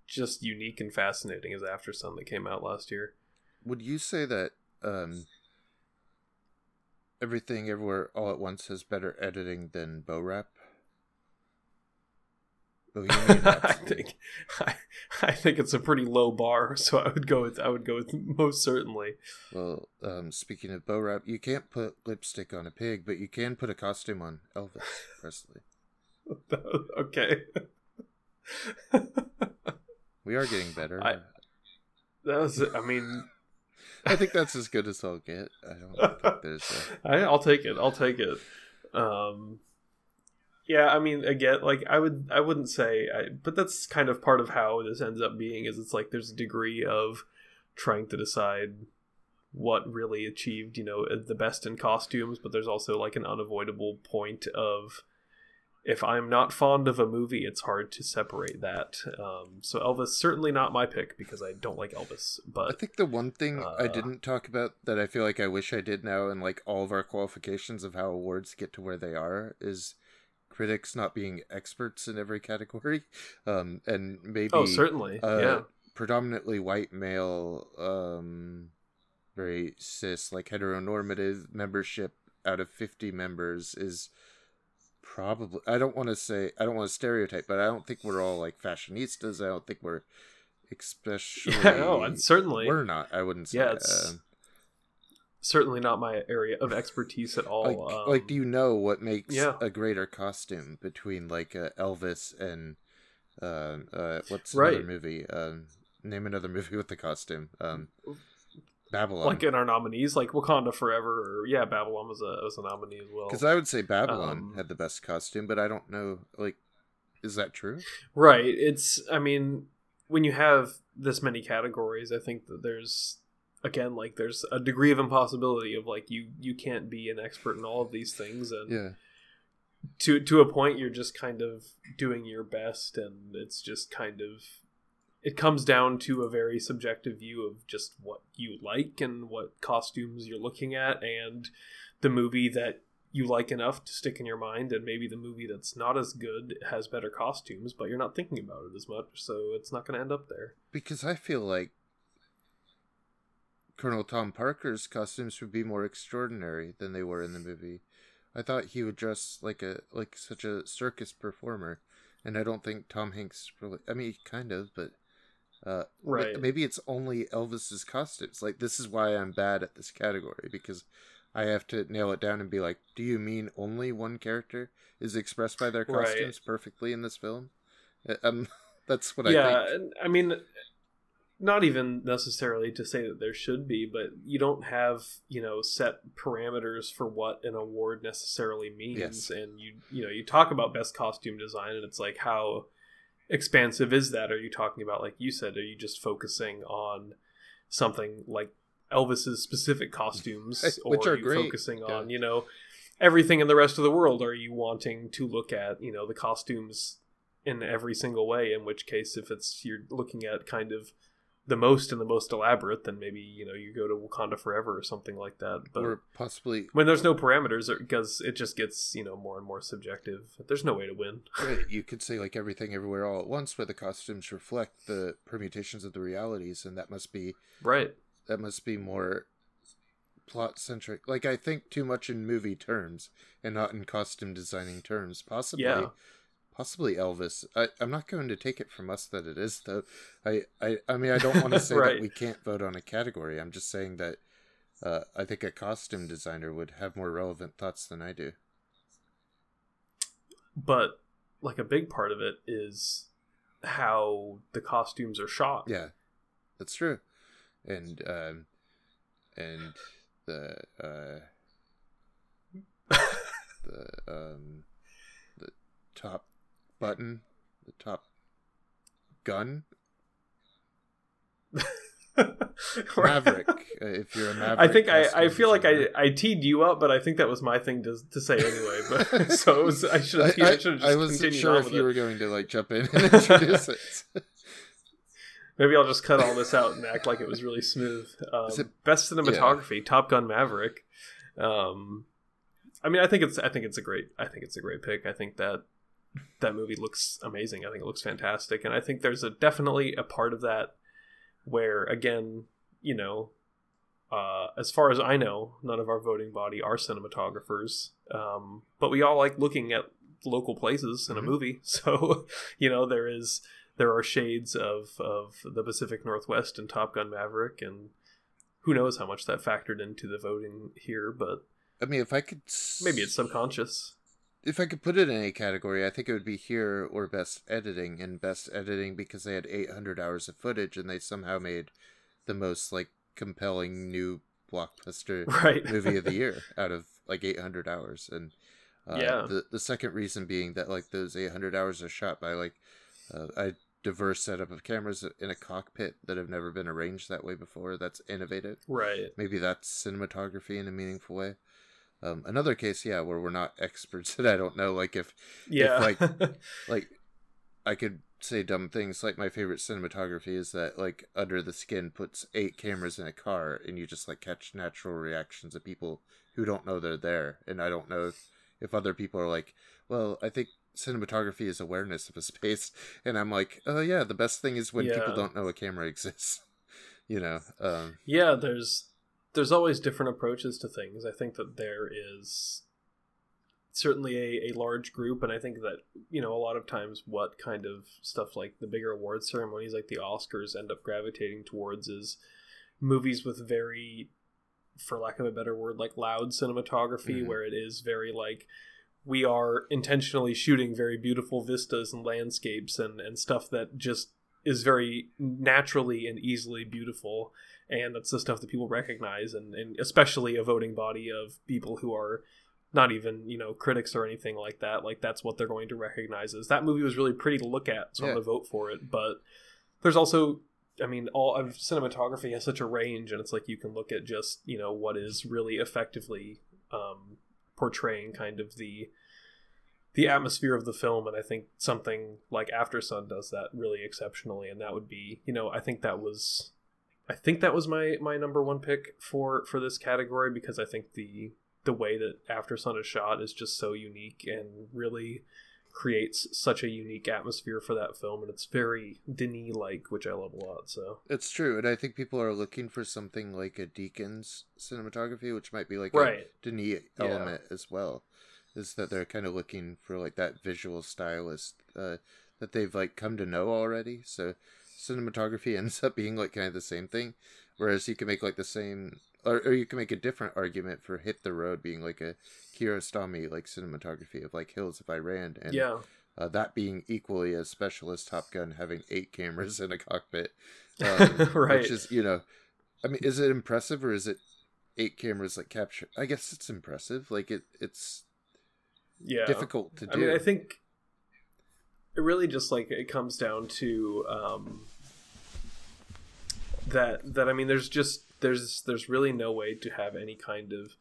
just unique and fascinating as Aftersun that came out last year. Would you say that um, everything everywhere all at once has better editing than Bo Rhap? I think I, I think it's a pretty low bar, so I would go with I would go with most certainly. Well, um, speaking of Bo Rhap, you can't put lipstick on a pig, but you can put a costume on Elvis Presley. okay. we are getting better. I, that was, I mean, I think that's as good as I'll get. I don't think there's. A... I, I'll take it. I'll take it. Um, yeah, I mean, again, like I would, I wouldn't say, I, but that's kind of part of how this ends up being. Is it's like there's a degree of trying to decide what really achieved, you know, the best in costumes, but there's also like an unavoidable point of if I'm not fond of a movie, it's hard to separate that. Um, so Elvis certainly not my pick because I don't like Elvis. But I think the one thing uh, I didn't talk about that I feel like I wish I did now, and like all of our qualifications of how awards get to where they are, is critics not being experts in every category, um, and maybe oh certainly uh, yeah predominantly white male, um, very cis like heteronormative membership out of fifty members is probably I don't want to say I don't want to stereotype, but I don't think we're all like fashionistas. I don't think we're especially yeah, no, certainly we're not. I wouldn't say. Yeah, um, certainly not my area of expertise at all. Like, um, like do you know what makes yeah. a greater costume between like uh, Elvis and uh, uh, what's right. another movie? Um, name another movie with the costume. Um, Babylon. Like in our nominees, like Wakanda Forever, or yeah, Babylon was a was a nominee as well. Because I would say Babylon um, had the best costume, but I don't know. Like, is that true? Right. It's. I mean, when you have this many categories, I think that there's again like there's a degree of impossibility of like you you can't be an expert in all of these things and yeah to to a point you're just kind of doing your best and it's just kind of it comes down to a very subjective view of just what you like and what costumes you're looking at and the movie that you like enough to stick in your mind and maybe the movie that's not as good has better costumes but you're not thinking about it as much so it's not going to end up there because i feel like Colonel Tom Parker's costumes would be more extraordinary than they were in the movie. I thought he would dress like a like such a circus performer, and I don't think Tom Hanks really. I mean, kind of, but uh, right. Maybe it's only Elvis's costumes. Like this is why I'm bad at this category because I have to nail it down and be like, do you mean only one character is expressed by their costumes right. perfectly in this film? Uh, um, that's what yeah, I think. Yeah, I mean, not even necessarily to say that there should be, but you don't have you know set parameters for what an award necessarily means, yes. and you you know you talk about best costume design, and it's like how expansive is that? Are you talking about like you said? Are you just focusing on something like Elvis's specific costumes, or are, are you great. focusing yeah. on you know everything in the rest of the world? Are you wanting to look at you know the costumes in every single way? In which case, if it's you're looking at kind of the most and the most elaborate, then maybe you know you go to Wakanda Forever or something like that. But or possibly when there's no parameters, because it just gets you know more and more subjective. There's no way to win. right. You could say like everything everywhere all at once, where the costumes reflect the permutations of the realities, and that must be right. That must be more plot centric. Like I think too much in movie terms and not in costume designing terms. Possibly. Yeah possibly Elvis. I, am not going to take it from us that it is though. I I, I mean I don't want to say right. that we can't vote on a category. I'm just saying that uh, I think a costume designer would have more relevant thoughts than I do. But like a big part of it is how the costumes are shot. Yeah, that's true, and um, and the uh, the um, the top button, the top gun. Maverick, uh, if you're a Maverick. I think I, I feel like I, I teed you up, but I think that was my thing to, to say anyway. But so it was, I should have. I, I, I, I wasn't sure if you it. were going to like jump in and introduce it. Maybe I'll just cut all this out and act like it was really smooth. Um, it- best cinematography, Top Gun Maverick. Um, I mean, I think it's I think it's a great I think it's a great pick. I think that that movie looks amazing. I think it looks fantastic, and I think there's a definitely a part of that where again, you know, uh, as far as I know, none of our voting body are cinematographers, um, but we all like looking at local places in a Mhm. movie. So, you know, there is there are shades of of the Pacific Northwest and Top Gun Maverick, and who knows how much that factored into the voting here, but I mean, if I could, s- maybe it's subconscious. If I could put it in a category, I think it would be here or best editing. And best editing because they had 800 hours of footage and they somehow made the most like compelling new blockbuster Right. movie of the year out of like 800 hours. And uh, Yeah. the the second reason being that like those 800 hours are shot by like uh, a diverse setup of cameras in a cockpit that have never been arranged that way before. That's innovative right. maybe that's cinematography in a meaningful way. Um, another case, yeah, where we're not experts, and I don't know, like if Yeah. like- like I could say dumb things. Like my favorite cinematography is that like Under the Skin puts eight cameras in a car, and you just like catch natural reactions of people who don't know they're there, and I don't know if, if other people are like, well, I think cinematography is awareness of a space, and I'm like, oh yeah, the best thing is when people don't know a camera exists. you know, um, yeah, there's there's always different approaches to things. I think that there is certainly a, a large group and I think that, you know, a lot of times what kind of stuff like the bigger award ceremonies like the Oscars end up gravitating towards is movies with very for lack of a better word, like loud cinematography Mhm. where it is very like we are intentionally shooting very beautiful vistas and landscapes and, and stuff that just is very naturally and easily beautiful and that's the stuff that people recognize and, and especially a voting body of people who are not even you know critics or anything like that like that's what they're going to recognize as that movie was really pretty to look at so i'm gonna vote for it but there's also i mean all of cinematography has such a range and it's like you can look at just you know what is really effectively um, portraying kind of the the atmosphere of the film and i think something like Aftersun does that really exceptionally and that would be you know i think that was i think that was my my number one pick for for this category because i think the the way that Aftersun is shot is just so unique and really creates such a unique atmosphere for that film and it's very denis like which i love a lot so It's true, and I think people are looking for something like a Deakins' cinematography, which might be like Right. a Denis element as well. Is that they're kind of looking for like that visual stylist uh, that they've like come to know already. So cinematography ends up being like kind of the same thing, whereas you can make like the same, or, or you can make a different argument for Hit the Road being like a Kiarostami like cinematography of like Hills of Iran, and yeah uh, that being equally as special as Top Gun, having eight cameras in a cockpit, um, Right. Which is, you know, I mean, is it impressive or is it eight cameras like capture? I guess it's impressive. Like it, it's yeah difficult to do. I mean, I think it really just like it comes down to um, that that I mean, there's just there's there's really no way to have any kind of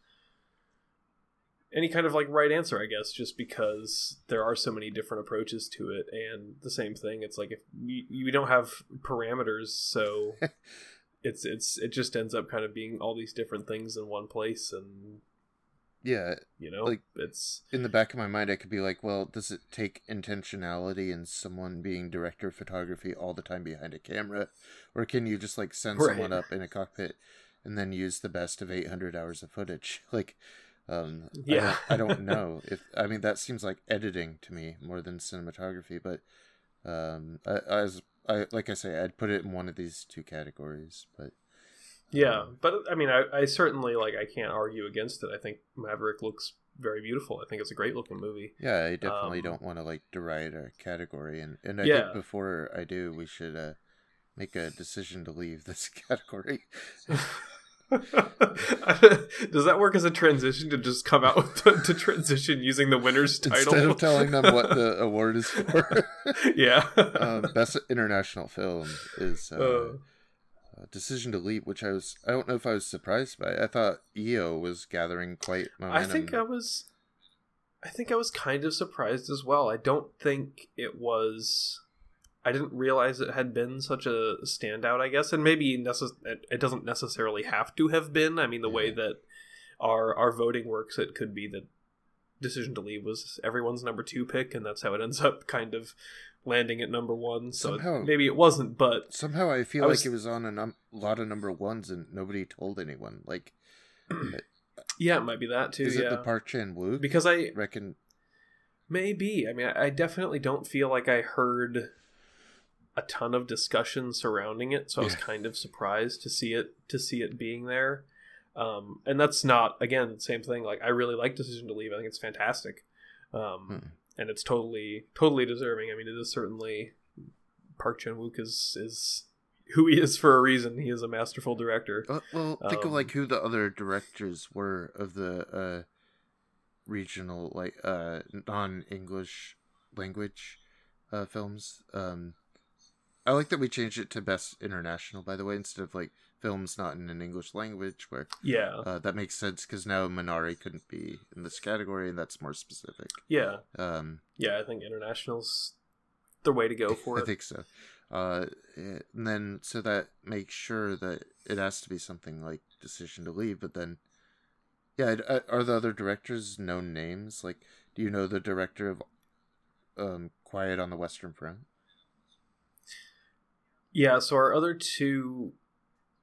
any kind of like right answer, I guess, just because there are so many different approaches to it, and the same thing. It's like if you, you don't have parameters, so it's it's it just ends up kind of being all these different things in one place, and yeah, you know, Like- it's in the back of my mind, I could be like, well, does it take intentionality and someone being director of photography all the time behind a camera, or can you just like send Right. someone up in a cockpit and then use the best of eight hundred hours of footage? Like, um, Yeah. I don't, I don't know if I mean that seems like editing to me more than cinematography, but um, I, as I like I say, I'd put it in one of these two categories, but Yeah, but I mean, I, I certainly like I can't argue against it. I think Maverick looks very beautiful. I think it's a great looking movie. Yeah, I definitely Um, don't want to like deride a category, and and I Yeah. think before I do, we should uh, make a decision to leave this category. Does that work as a transition to just come out with the, to transition using the winner's title Instead of telling them what the award is for, yeah. um, best international film is uh, Uh, uh, Decision to leave, which I was I don't know if I was surprised by. I thought EO was gathering quite momentum. I think I was, I think I was kind of surprised as well. I don't think it was. I didn't realize it had been such a standout, I guess, and maybe necess- it doesn't necessarily have to have been. I mean, the way that our our voting works, it could be that Decision to Leave was everyone's number two pick, and that's how it ends up kind of landing at number one. So Somehow- maybe it wasn't, but Somehow I feel I like it was on a num- lot of number ones and nobody told anyone. Like, yeah, it might be that too. is yeah, it the Park Chan Wook? because I reckon Maybe. I mean, I definitely don't feel like I heard a ton of discussion surrounding it, so I was kind of surprised to see it to see it being there. Um, and that's not again same thing. Like I really like Decision to Leave. I think it's fantastic, um, Hmm. And it's totally totally deserving. I mean, it is certainly Park Chan Wook is is who he is for a reason. He is a masterful director. Well, well think of Um, like who the other directors were of the uh, regional, like uh, non-English language uh, films. Um, I like that we changed it to best international, by the way, instead of like films not in an English language, where Yeah, uh, that makes sense because now Minari couldn't be in this category, and that's more specific. yeah, Um, yeah. I think international's the way to go for I it. think so. Uh, eh, and then so that makes sure that it has to be something like Decision to Leave. But then, yeah, I- I- are the other directors known names? Like, do you know the director of um, Quiet on the Western Front? Yeah, so our other two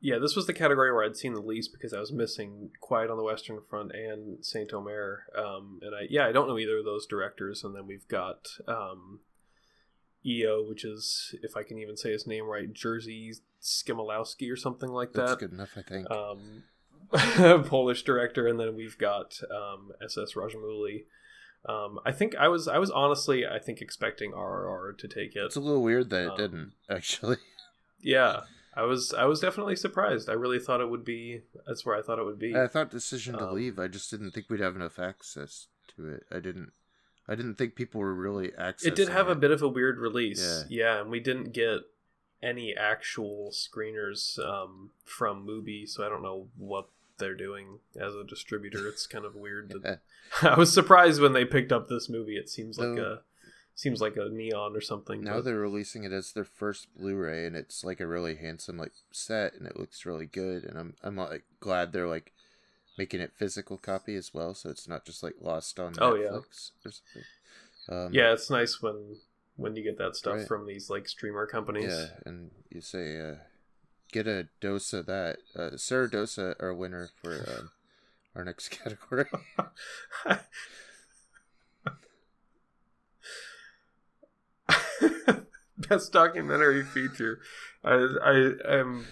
yeah, this was the category where I'd seen the least because I was missing Quiet on the Western Front and Saint Omer. Um, and I yeah, I don't know either of those directors. And then we've got um, EO, which is if I can even say his name right, Jerzy Skimolowski or something like that. That's good enough, I think. Um, Polish director, and then we've got um, SS Rajamouli. Um, I think I was I was honestly I think expecting RRR to take it. it's a little weird that it um, didn't actually. Yeah, I was I was definitely surprised. I really thought it would be. That's where I thought it would be. I thought Decision to um, Leave. I just didn't think we'd have enough access to it. I didn't. I didn't think people were really accessing. it did have a bit of a weird release. Yeah. Yeah, and we didn't get any actual screeners um, from Mubi, so I don't know what they're doing as a distributor. It's kind of weird. That, I was surprised when they picked up this movie. It seems like No. Seems like a neon or something. Now but- they're releasing it as their first Blu-ray, and it's like a really handsome like set, and it looks really good. And I'm I'm like glad they're like making it physical copy as well, so it's not just like lost on Oh, yeah. Netflix or something. Um, yeah, it's nice when when you get that stuff Right. from these like streamer companies. yeah, and you say uh, get a dose of that. Uh, Sarah Dosa, our winner for um, our next category. Best documentary feature. I I am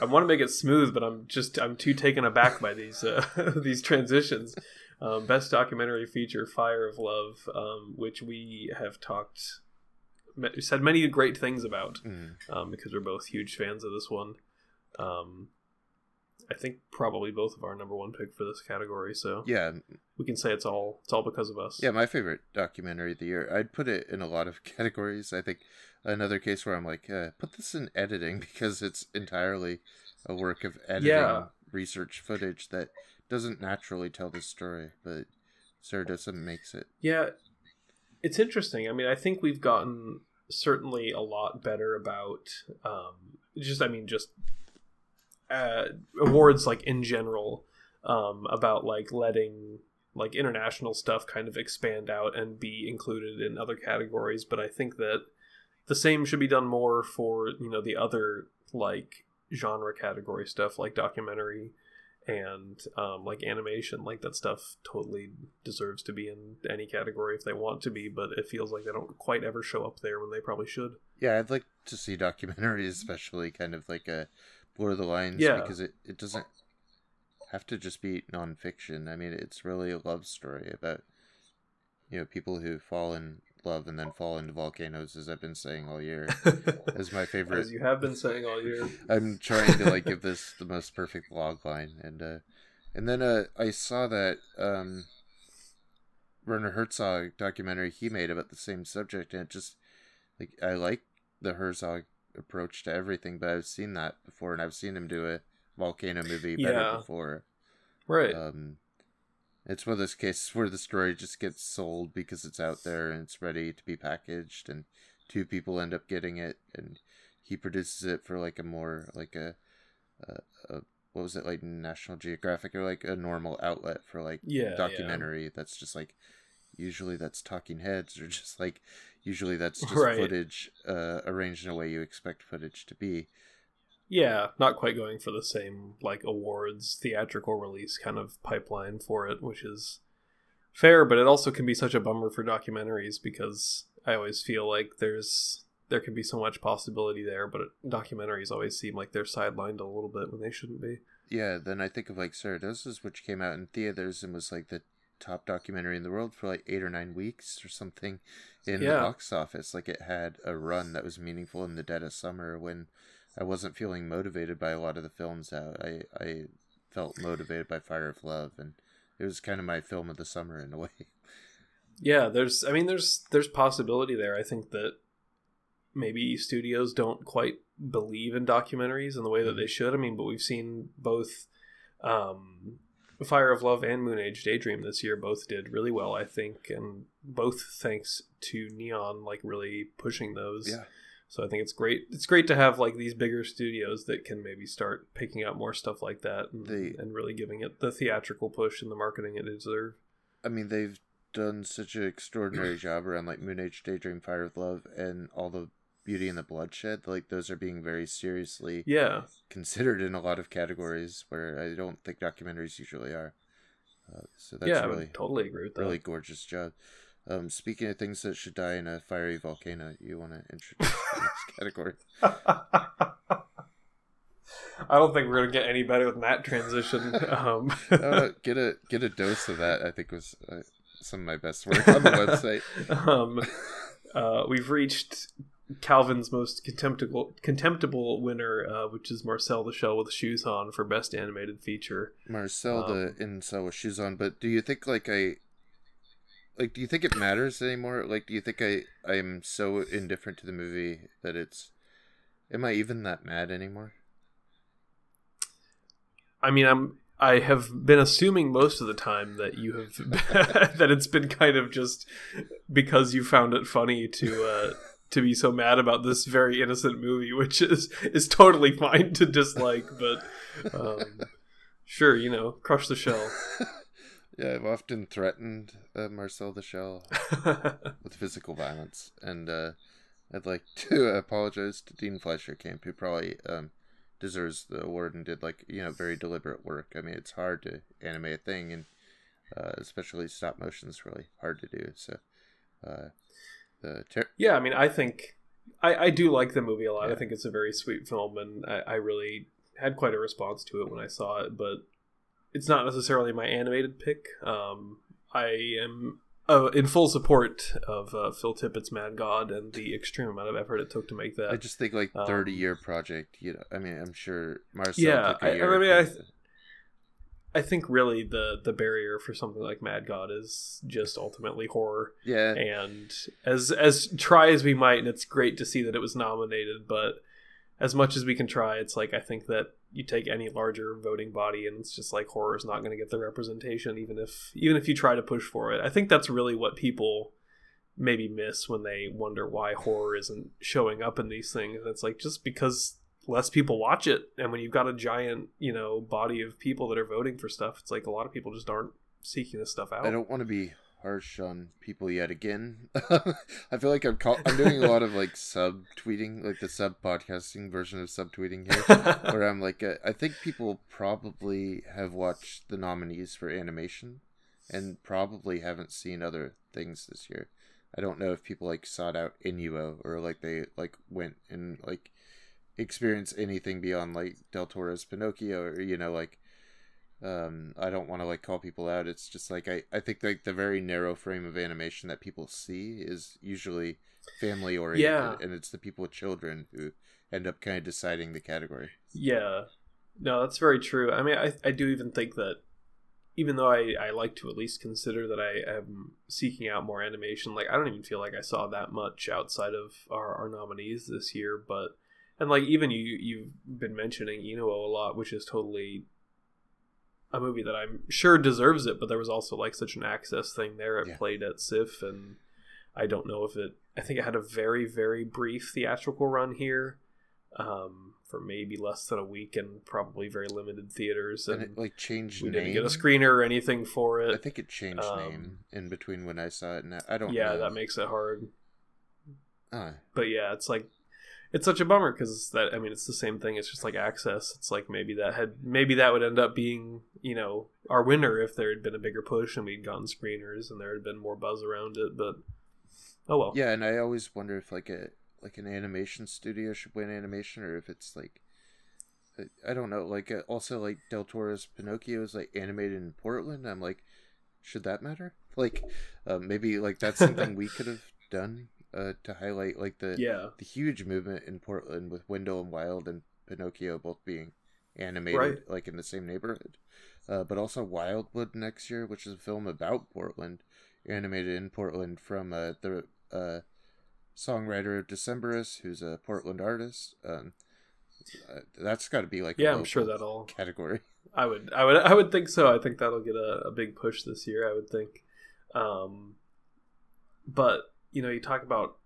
I want to make it smooth, but I'm just I'm too taken aback by these uh, these transitions. Um, best documentary feature, Fire of Love, um, which we have talked said many great things about Mm. um, because we're both huge fans of this one. Um, I think probably both of our number one pick for this category, so Yeah, we can say it's all it's all because of us. Yeah, my favorite documentary of the year. I'd put it in a lot of categories. I think another case where I'm like, uh, put this in editing because it's entirely a work of editing Yeah. research footage that doesn't naturally tell the story, but Sarah Dosa makes it. Yeah, it's interesting. I mean, I think we've gotten certainly a lot better about um, just, I mean, just uh, awards like in general um, about like letting like international stuff kind of expand out and be included in other categories. But I think that the same should be done more for you know the other like genre category stuff like documentary and um, like animation like that stuff totally deserves to be in any category if they want to be but it feels like they don't quite ever show up there when they probably should Yeah, I'd like to see documentaries, especially kind of like a blur the lines, Yeah. because it, it doesn't have to just be nonfiction. I mean, it's really a love story about you know people who fall in love and then fall into volcanoes, as I've been saying all year. Is my favorite. as you have been saying all year I'm trying to like give this the most perfect log line, and uh, and then uh, I saw that um, Werner Herzog documentary he made about the same subject, and it just like I like the Herzog approach to everything, but I've seen that before, and I've seen him do a volcano movie better Yeah. before. right Um, it's one of those cases where the story just gets sold because it's out there and it's ready to be packaged, and two people end up getting it, and he produces it for like a more like a, a, a what was it like National Geographic or like a normal outlet for like Yeah, documentary that's just like usually that's talking heads or just like usually that's just Right. footage uh, arranged in a way you expect footage to be. Yeah, not quite going for the same like awards theatrical release kind of pipeline for it, which is fair, but it also can be such a bummer for documentaries because I always feel like there's there can be so much possibility there, but documentaries always seem like they're sidelined a little bit when they shouldn't be. Yeah, then I think of like Saradosis, which came out in theaters and was like the top documentary in the world for like eight or nine weeks or something in the box office. Like it had a run that was meaningful in the dead of summer when I wasn't feeling motivated by a lot of the films out. I, I felt motivated by Fire of Love, and it was kind of my film of the summer in a way. Yeah, there's I mean there's there's possibility there. I think that maybe studios don't quite believe in documentaries in the way that they should. I mean, but we've seen both um Fire of Love and Moonage Daydream this year both did really well, I think, and both thanks to Neon like really pushing those. Yeah. So I think it's great. It's great to have like these bigger studios that can maybe start picking up more stuff like that and, They- and really giving it the theatrical push and the marketing it deserves. I mean, they've done such an extraordinary job around like Moonage Daydream, Fire of Love, and all the Beauty and the Bloodshed. Like those are being very seriously Yeah. considered in a lot of categories where I don't think documentaries usually are. Uh, so that's yeah, really totally agree with that. really gorgeous job. Um, speaking of things that should die in a fiery volcano, you want to introduce the next category? I don't think we're gonna get any better than that transition. Um, Uh, get a get a dose of that. I think was uh, some of my best work on the website. um, uh, we've reached Calvin's most contemptible contemptible winner, uh, which is Marcel the Shell with Shoes On for best animated feature. Marcel Um, the incel with shoes on, but do you think like I like do you think it matters anymore? Like do you think I I'm so indifferent to the movie that it's am I even that mad anymore? I mean, I'm I have been assuming most of the time that you have that it's been kind of just because you found it funny to uh, to be so mad about this very innocent movie, which is is totally fine to dislike, but um, sure, you know, crush the shell. Yeah, I've often threatened uh, Marcel the Shell with physical violence, and uh, I'd like to apologize to Dean Fleischer Camp, who probably um, deserves the award and did like you know very deliberate work. I mean, it's hard to animate a thing, and uh, especially stop motion is really hard to do. So, uh, the ter- Yeah, I mean, I think I, I do like the movie a lot. I think it's a very sweet film, and I, I really had quite a response to it when I saw it. But it's not necessarily my animated pick. Um, I am uh, in full support of uh, Phil Tippett's Mad God and the extreme amount of effort it took to make that. I just think like um, thirty year project. You know, I mean, I'm sure Marcel Yeah, took a I- I mean, I th- I think really the the barrier for something like Mad God is just ultimately horror. yeah, and as as try as we might and it's great to see that it was nominated but as much as we can try it's like i think that you take any larger voting body and it's just like horror is not going to get the representation even if even if you try to push for it. I think that's really what people maybe miss when they wonder why horror isn't showing up in these things. It's like just because less people watch it and when you've got a giant you know body of people that are voting for stuff it's like a lot of people just aren't seeking this stuff out I don't want to be harsh on people yet again. I feel like I'm call- I'm doing a lot of like sub tweeting, like the sub podcasting version of sub tweeting here, where I'm like, uh, I think people probably have watched the nominees for animation, and probably haven't seen other things this year. I don't know if people like sought out Inu-Oh or like they like went and like experienced anything beyond like Del Toro's Pinocchio or you know like um i don't want to like call people out it's just like i i think like the very narrow frame of animation that people see is usually family oriented Yeah. and it's the people with children who end up kind of deciding the category Yeah, no, that's very true. I mean, I, I do even think that even though I, I like to at least consider that I am seeking out more animation, like I don't even feel like I saw that much outside of our, our nominees this year. But and like even you you've been mentioning Inu-Oh a lot, which is totally a movie that I'm sure deserves it. But there was also like such an access thing there. It Yeah. played at SIFF and. I don't know if it. I think it had a very very brief theatrical run here, um, for maybe less than a week and probably very limited theaters. And And, it like changed we name. didn't get a screener or anything for it. I think it changed Um, name in between when I saw it, and I don't. Yeah, know. that makes it hard. Ah, But yeah, it's like it's such a bummer because that I mean it's the same thing. It's just like access. It's like maybe that had maybe that would end up being you know our winner if there had been a bigger push and we'd gotten screeners and there had been more buzz around it. But oh well. yeah, and I always wonder if like a like an animation studio should win animation, or if it's like. I- I don't know. Like uh, also like Del Toro's Pinocchio is like animated in Portland. I'm like, should that matter? Like, uh, maybe like that's something we could have done uh, to highlight like the Yeah. the huge movement in Portland with Wendell and Wild and Pinocchio both being animated Right. like in the same neighborhood. Uh, but also Wildwood next year, which is a film about Portland, animated in Portland from uh, the uh, songwriter Decemberists, who's a Portland artist. Um, uh, that's got to be like Yeah, I'm sure that'll. category. I would. I would. I would think so. I think that'll get a, a big push this year. I would think. Um, but you know, you talk about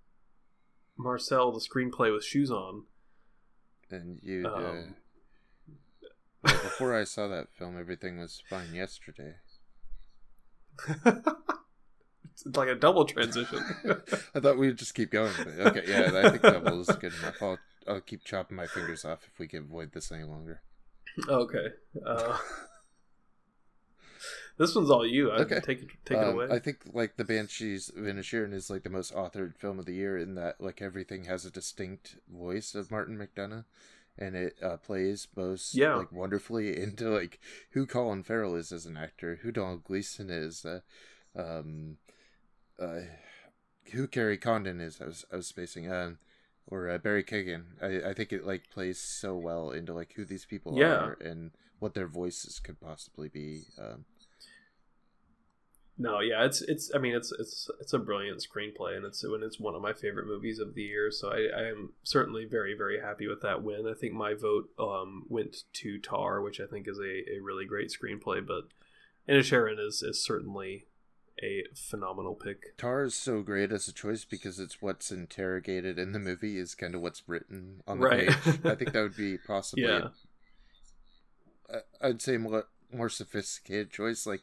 Marcel, the screenplay with shoes on. And you, uh, Um, well, before I saw that film, everything was fine yesterday. it's like a double transition. I thought we'd just keep going. Okay, yeah, I think double is good enough. I'll I'll keep chopping my fingers off if we can avoid this any longer. okay. Uh, this one's all you. I, Okay. Take it. Take it Um, away. I think like the Banshees of Inisherin is like the most authored film of the year in that like everything has a distinct voice of Martin McDonagh, and it uh, plays most Yeah. like wonderfully into like who Colin Farrell is as an actor, who Domhnall Gleeson is, uh, um, uh, who Kerry Condon is. I was I was spacing. Um, or uh, Barry Keoghan. I, I think it like plays so well into like who these people Yeah. are and what their voices could possibly be. Um, No, yeah, it's it's. I mean, it's it's it's a brilliant screenplay, and it's and it's one of my favorite movies of the year. So I, I am certainly very very happy with that win. I think my vote um went to Tár, which I think is a, a really great screenplay. But Inisherin is is certainly a phenomenal pick. Tár is so great as a choice because it's what's interrogated in the movie is kind of what's written on the Right. page. I think that would be possibly, Yeah. I- I'd say more more sophisticated choice, like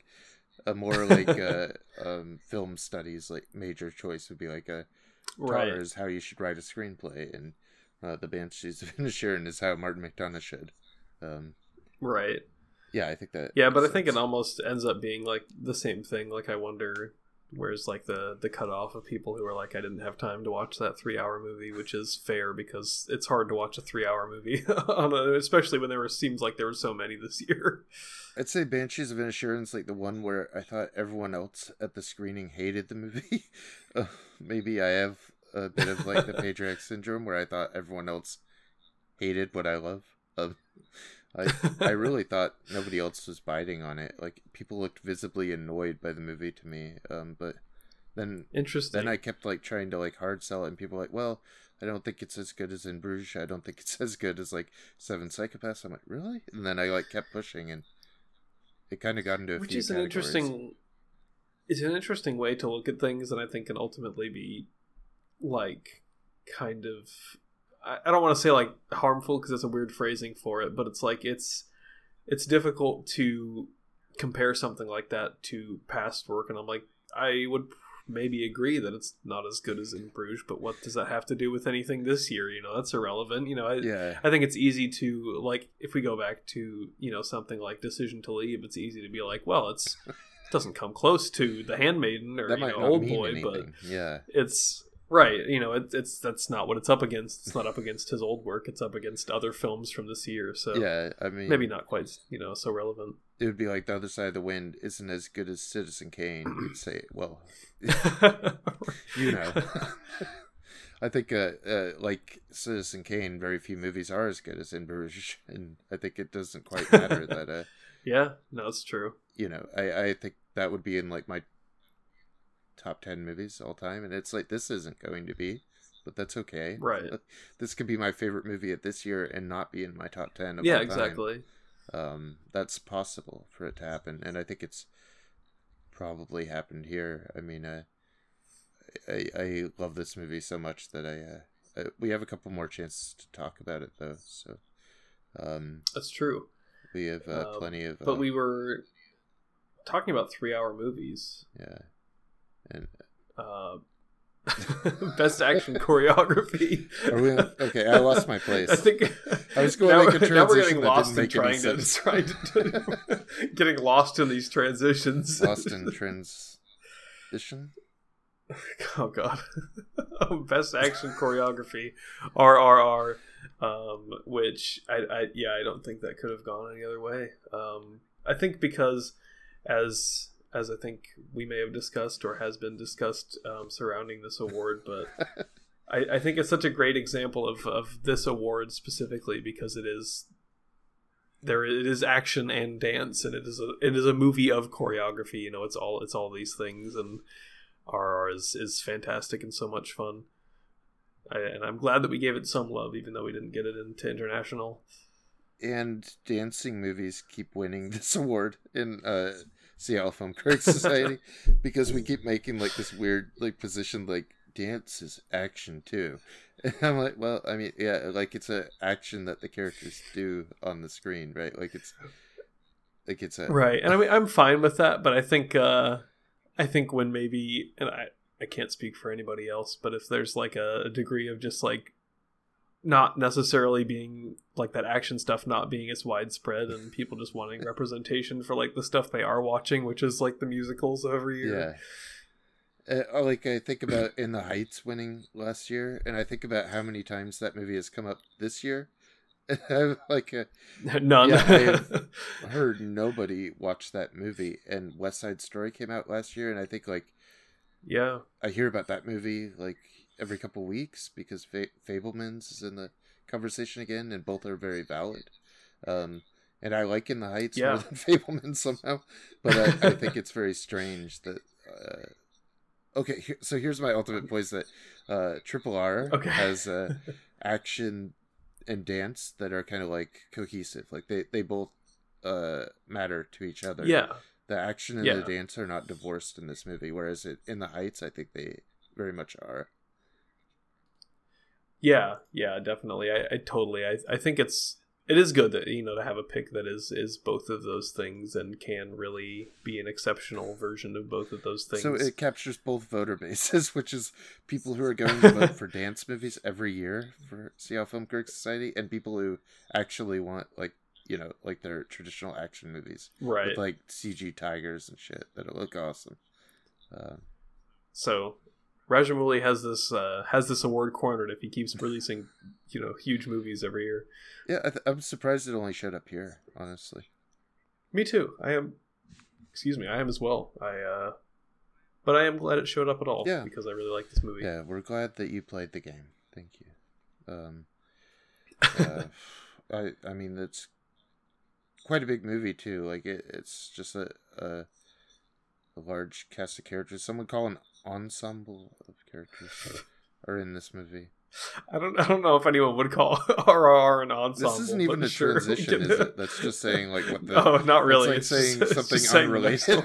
a more like a um, film studies like major choice would be like a Right. is how you should write a screenplay, and uh, the Banshees of Inisherin is how Martin McDonagh should. Um, Right. yeah, I think that. Yeah, but I think it almost ends up being like the same thing. Like I wonder where's like the the cutoff of people who are like I didn't have time to watch that three hour movie, which is fair because it's hard to watch a three hour movie, on a, especially when there were seems like there were so many this year. I'd say Banshees of Inisherin, like the one where I thought everyone else at the screening hated the movie. uh, maybe I have a bit of like the X syndrome where I thought everyone else hated what I love. Um, I I really thought nobody else was biting on it. Like people looked visibly annoyed by the movie to me. Um, but then Interesting. then I kept like trying to like hard sell it, and people were like, well, I don't think it's as good as In Bruges. I don't think it's as good as like Seven Psychopaths. I'm like, really? And then I like kept pushing, and it kind of got into a which few is an categories. interesting it's an interesting way to look at things and i think can ultimately be like kind of i, don't want to say like harmful because it's a weird phrasing for it but it's like it's it's difficult to compare something like that to past work and i'm like i would maybe agree that it's not as good as in bruges but what does that have to do with anything this year? You know that's irrelevant. You know I, Yeah, I think it's easy to like if we go back to you know something like Decision to Leave. It's easy to be like, well, it's it doesn't come close to The Handmaiden or you know, Old Boy, but yeah, it's right. You know, it, it's that's not what it's up against. It's not up against his old work. It's up against other films from this year. So yeah. I mean, maybe not quite you know so relevant. it would be like the other side of the wind isn't as good as Citizen Kane. You'd say, well, you know. I think, uh, uh, like Citizen Kane, very few movies are as good as In Bruges, and I think it doesn't quite matter that, uh, yeah, no, it's true. you know, I, I think that would be in like my top ten movies all time, and it's like this isn't going to be, but that's okay. Right. This could be my favorite movie of this year and not be in my top ten. Of Yeah, all time. exactly. Um, that's possible for it to happen, and I think it's probably happened here. I mean, uh, I, I love this movie so much that I, uh, uh, we have a couple more chances to talk about it though. So, um, that's true. We have uh, um, plenty of. But we were talking about three-hour movies. Yeah, and uh, best action choreography. Okay? I lost my place. I think I was going to make a transition now we're getting lost in trying to, trying to getting lost in these transitions. Lost in transition. Oh god! best action choreography, RRR. Um, which I, I yeah I don't think that could have gone any other way. Um, I think because as as I think we may have discussed or has been discussed um, surrounding this award, but I, I think it's such a great example of, of this award specifically because it is there it is action and dance and it is a it is a movie of choreography you know it's all it's all these things and RR is is fantastic and so much fun. I, and I'm glad that we gave it some love even though we didn't get it into international. And dancing movies keep winning this award in uh Seattle Film Critics Society because we keep making like this weird like position like dance is action too. And I'm like, well, I mean, yeah, like it's a action that the characters do on the screen, right? Like it's like it's a right. And I mean, I'm fine with that, but I think uh I think when maybe and I I can't speak for anybody else, but if there's like a, a degree of just like not necessarily being like that action stuff not being as widespread and people just wanting representation for like the stuff they are watching which is like the musicals every year. Yeah. Uh, like i think about in the heights winning last year and i think about how many times that movie has come up this year. Like uh, none. yeah, i have heard nobody watch that movie and west side story came out last year and i think like yeah. I hear about that movie like every couple weeks because Fa- Fabelmans is in the conversation again, and both are very valid. Um, and I like In the Heights yeah. more than Fabelmans somehow, but I, I think it's very strange that. Uh, okay, here, so here's my ultimate poise that uh, Triple R okay. has uh, action and dance that are kind of like cohesive. Like they they both uh, matter to each other. Yeah. The action and yeah. the dance are not divorced in this movie, whereas it, in the Heights, I think they very much are. Yeah, yeah, definitely. I, I totally. I, I think it's it is good that you know to have a pick that is is both of those things and can really be an exceptional version of both of those things. So it captures both voter bases, which is people who are going to vote for dance movies every year for Seattle Film Critics Society, and people who actually want like you know like their traditional action movies, right? With like CG tigers and shit that look awesome. Uh, so Rajamouli has this uh, has this award cornered if he keeps releasing, you know, huge movies every year. Yeah, I am surprised it only showed up here. Honestly, me too. I am. Excuse me, I am as well. I. uh But I am glad it showed up at all. Yeah, because I really like this movie. Yeah, we're glad that you played the game. Thank you. Um, uh, I I mean it's quite a big movie too. Like it, it's just a, a a large cast of characters. Someone call an ensemble of characters are in this movie. I don't. I don't know if anyone would call RRR an ensemble. This isn't even a sure, transition, is it? That's just saying like what the. Oh, not really. It's like saying just, something unrelated.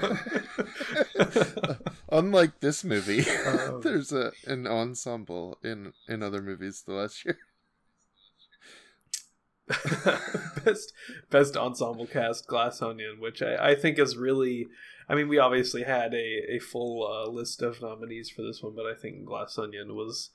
Unlike this movie, um, there's a an ensemble in in other movies the last year. best best ensemble cast, Glass Onion, which I, I think is really I mean, we obviously had a, a full uh, list of nominees for this one, but I think Glass Onion was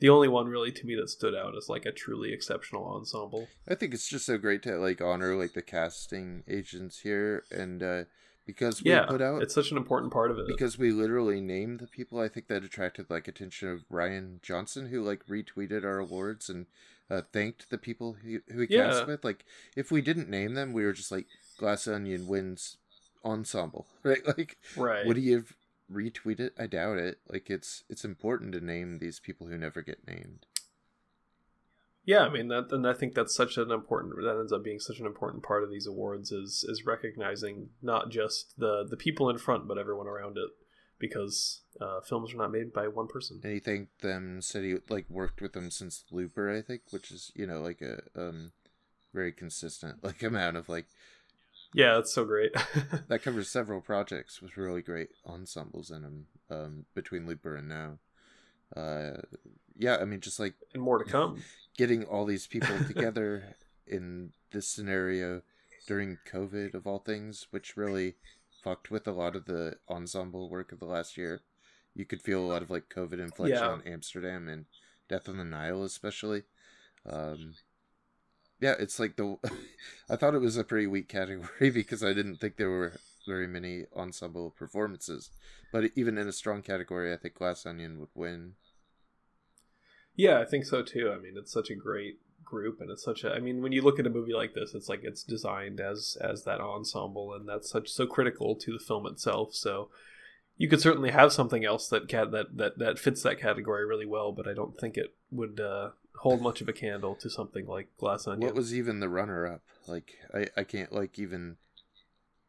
the only one really to me that stood out as like a truly exceptional ensemble. I think it's just so great to like honor like the casting agents here and uh because we yeah, put out it's such an important part of it. Because we literally named the people I think that attracted like attention of Rian Johnson who like retweeted our awards and uh, thanked the people who, who he yeah. cast with. Like if we didn't name them, we were just like Glass Onion wins ensemble, right? Like, right? Would he have retweeted? I doubt it. Like, it's it's important to name these people who never get named. Yeah, I mean that, and I think that's such an important. That ends up being such an important part of these awards is is recognizing not just the the people in front, but everyone around it, because uh, films are not made by one person. And he thanked them, said he like worked with them since Looper, I think, which is you know like a um very consistent like amount of like Yeah, that's so great. that covers several projects with really great ensembles in them um, between Looper and now. Uh, yeah, I mean, just like and more to come. Getting all these people together in this scenario during COVID of all things, which really fucked with a lot of the ensemble work of the last year. You could feel a lot of like COVID inflection yeah. on Amsterdam and Death on the Nile, especially. Um, yeah, it's like the. I thought it was a pretty weak category because I didn't think there were very many ensemble performances. But even in a strong category, I think Glass Onion would win. Yeah, I think so too. I mean, it's such a great group, and it's such a. I mean, when you look at a movie like this, it's like it's designed as as that ensemble, and that's such so critical to the film itself. So you could certainly have something else that cat that that that fits that category really well, but I don't think it would uh, hold much of a candle to something like Glass Onion. What was even the runner up? Like I I can't like even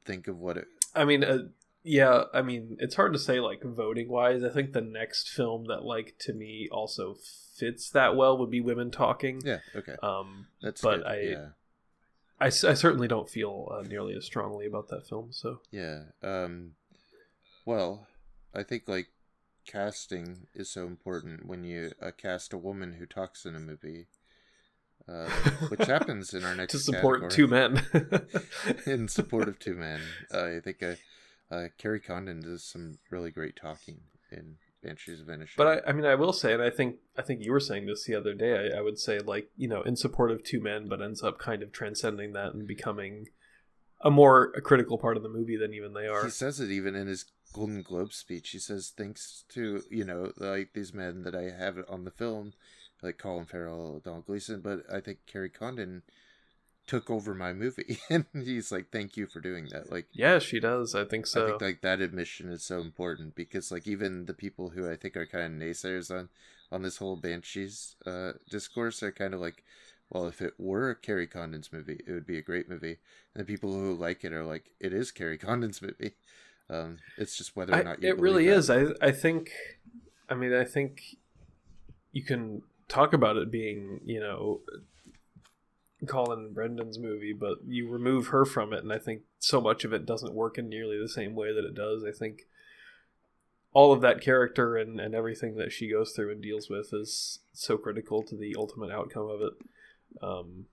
think of what it. I mean, uh, yeah, I mean, it's hard to say like voting wise. I think the next film that like to me also fits that well would be Women Talking. Yeah. Okay. Um, that's but good. I. Yeah. I, I certainly don't feel uh, nearly as strongly about that film. So yeah, um, well, I think like casting is so important when you uh, cast a woman who talks in a movie, uh, which happens in our next to support category. two men. in support of two men, uh, I think uh, uh, Kerry Condon does some really great talking in Banshees of Inisherin. But I, I mean, I will say, and I think I think you were saying this the other day. I, I would say, like you know, in support of two men, but ends up kind of transcending that and becoming a more a critical part of the movie than even they are. He says it even in his Golden Globe speech. He says, "Thanks to you know like these men that I have on the film, like Colin Farrell, Domhnall Gleeson, but I think Kerry Condon took over my movie." and he's like, "Thank you for doing that." Like, yeah, she does. I think so. I think like that admission is so important because like even the people who I think are kind of naysayers on on this whole Banshees uh, discourse are kind of like, well, if it were Kerry Condon's movie, it would be a great movie. And the people who like it are like, it is Kerry Condon's movie. Um, it's just whether or not I, it really that. is. I I think, I mean, I think you can talk about it being, you know, Colin Brendan's movie, but you remove her from it, and I think so much of it doesn't work in nearly the same way that it does. I think all of that character and, and everything that she goes through and deals with is so critical to the ultimate outcome of it. Um,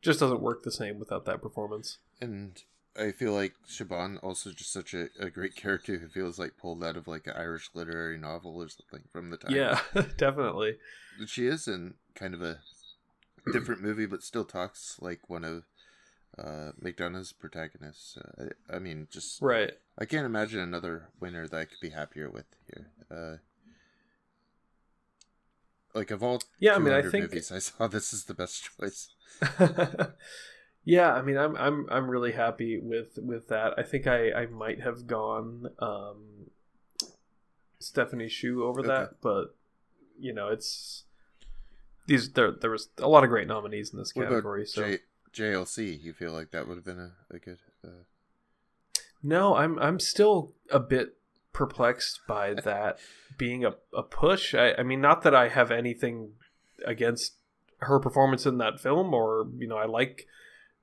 just doesn't work the same without that performance. And I feel like Siobhan also just such a, a great character who feels like pulled out of like an Irish literary novel or something from the time. Yeah, definitely. She is in kind of a different movie, but still talks like one of uh, McDonagh's protagonists. Uh, I, I, mean, just right. I can't imagine another winner that I could be happier with here. Uh, like of all yeah, I mean, I think movies I saw, this is the best choice. Yeah, I mean, I'm I'm I'm really happy with with that. I think I I might have gone um, Stephanie Hsu over okay. that, but you know, it's these there there was a lot of great nominees in this what category. so J, JLC, you feel like that would have been a, a good. Uh... No, I'm I'm still a bit perplexed by that being a, a push. I, I mean, not that I have anything against her performance in that film, or you know, I like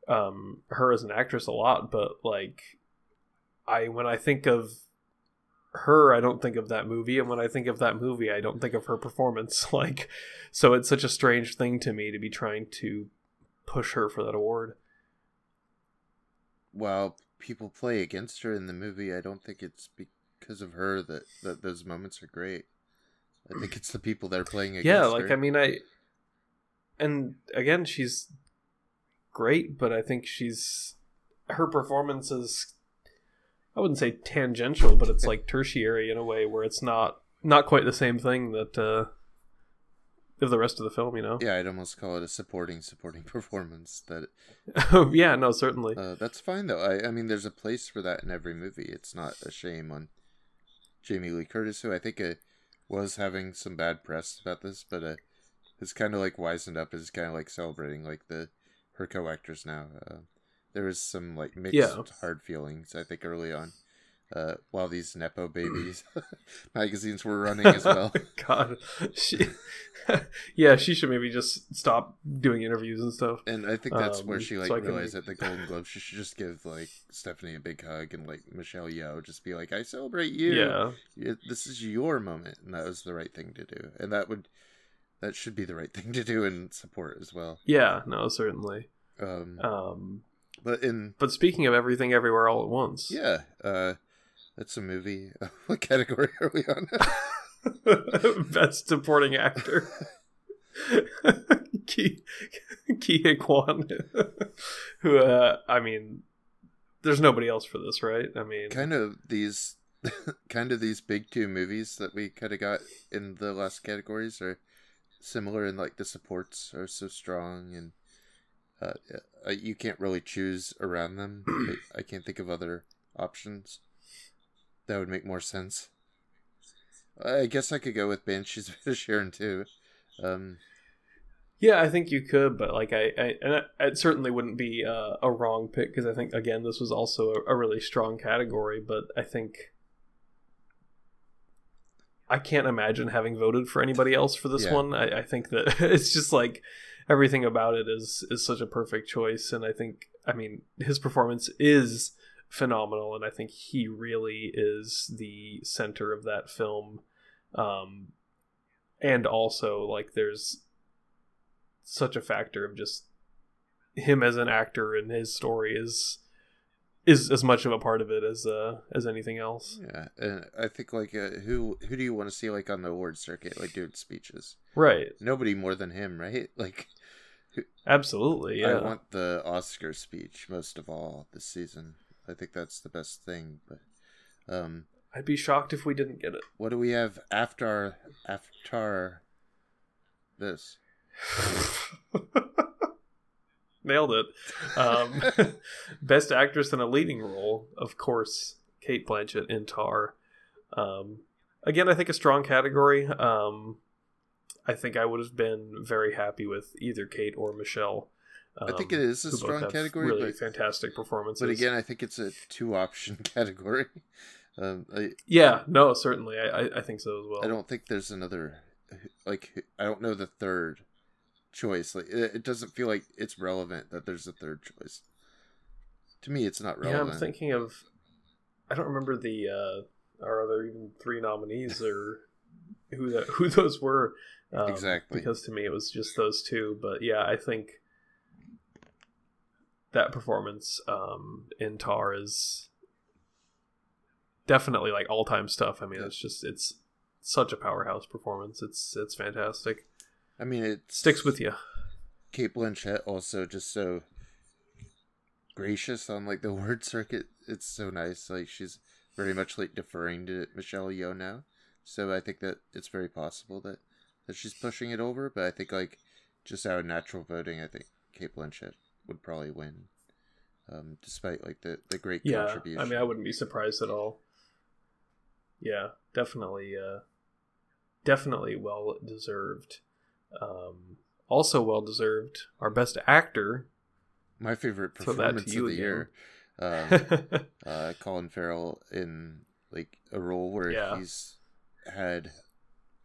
um, her as an actress a lot, but like I when I think of her, I don't think of that movie, and when I think of that movie, I don't think of her performance. Like, so it's such a strange thing to me to be trying to push her for that award. While people play against her in the movie, I don't think it's because of her that that those moments are great. I think it's the people that are playing against. her. Yeah, like her. I mean, I and again, she's great, but I think she's her performance is I wouldn't say tangential, but it's like tertiary in a way where it's not not quite the same thing that uh of the rest of the film, you know. Yeah, I'd almost call it a supporting supporting performance. That. oh yeah, no, certainly. Uh, that's fine though. I I mean, there's a place for that in every movie. It's not a shame on Jamie Lee Curtis, who I think uh, was having some bad press about this, but uh, it's kind of like wisened up. Is kind of like celebrating like the her co-actors now. Uh, there was some like mixed yeah. hard feelings I think early on uh, while these nepo babies magazines were running as well. God, she, yeah, she should maybe just stop doing interviews and stuff. And I think that's Um, where she like so I can- realized at the Golden Globes she should just give like Stephanie a big hug and like Michelle Yeoh just be like, "I celebrate you. Yeah, You- This is your moment," and that was the right thing to do. And that would that should be the right thing to do and support as well. yeah, no, certainly. Um, Um, but in but speaking of everything, everywhere, all at once, yeah, uh, that's a movie. what category are we on? best supporting actor. Ke Huy Quan, who uh, I mean, there's nobody else for this, right? I mean, kind of these kind of these big two movies that we kind of got in the last categories are similar in like the supports are so strong and uh, uh, you can't really choose around them I, I can't think of other options that would make more sense i guess i could go with banshees of sharon too um Yeah, I think you could, but like I, I and it, it certainly wouldn't be uh, a wrong pick because I think again this was also a, a really strong category. But I think I can't imagine having voted for anybody else for this Yeah. one. I, I think that it's just like everything about it is is such a perfect choice, and I think I mean his performance is phenomenal, and I think he really is the center of that film. Um, and also like there's such a factor of just him as an actor and his story is is as much of a part of it as uh as anything else. yeah and i think like uh, who who do you want to see like on the award circuit like doing speeches Right. nobody more than him right like Absolutely. Yeah. I want the Oscar speech most of all this season. I think that's the best thing. But um, I'd be shocked if we didn't get it. what do we have after after this? Nailed it. Um, best actress in a leading role, of course, Cate Blanchett in Tár. Um, again, I think a strong category. Um, I think I would have been very happy with either Kate or Michelle. I think um, it is a strong category, Really but, fantastic performances. but again, I think it's a two option category. Um, I, yeah, no, certainly, I, I, I think so as well. I don't think there's another like I don't know the third choice. Like it, doesn't feel like it's relevant that there's a third choice. To me, it's not relevant. Yeah. I'm thinking of. I don't remember the. uh Are there even three nominees or who that who those were? Um, Exactly. Because to me it was just those two. But yeah, I think that performance um, in Tár is definitely like all time stuff. I mean, Yeah. it's just it's such a powerhouse performance. It's it's fantastic. I mean, it Sticks with you. Cate Blanchett also just so gracious on like the word circuit. It's so nice. Like she's very much like deferring to Michelle Yeoh now. So I think that it's very possible that that she's pushing it over. But I think like just out of natural voting, I think Cate Blanchett would probably win. Um, despite like the the great Yeah, contribution. I mean, I wouldn't be surprised at all. Yeah, definitely, uh, definitely well deserved. Um, also well deserved. Our best actor. My favorite performance you of the again. year. Um, uh, Colin Farrell in like a role where Yeah. he's had.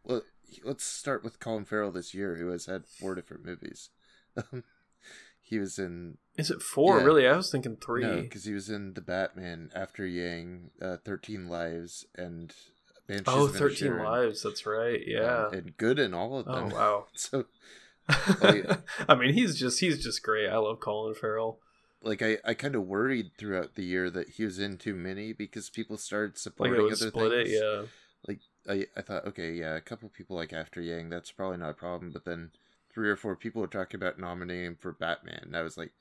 Well, let's start with Colin Farrell this year, who has had four different movies. he was in Is it four? Yeah. Really? I was thinking three. no, because he was in the Batman after Yang, uh, Thirteen Lives, and Banshees oh, 13 Inisherin. Lives. That's right. Yeah. Um, and good in all of them. oh wow. So Oh, yeah. I mean, he's just he's just great. I love Colin Farrell. like I, I kind of worried throughout the year that he was in too many because people started Like supporting would other split things. it. Yeah. like I, I thought okay yeah a couple people like after yang that's probably not a problem but then three or four people were talking about nominating him for batman and i was like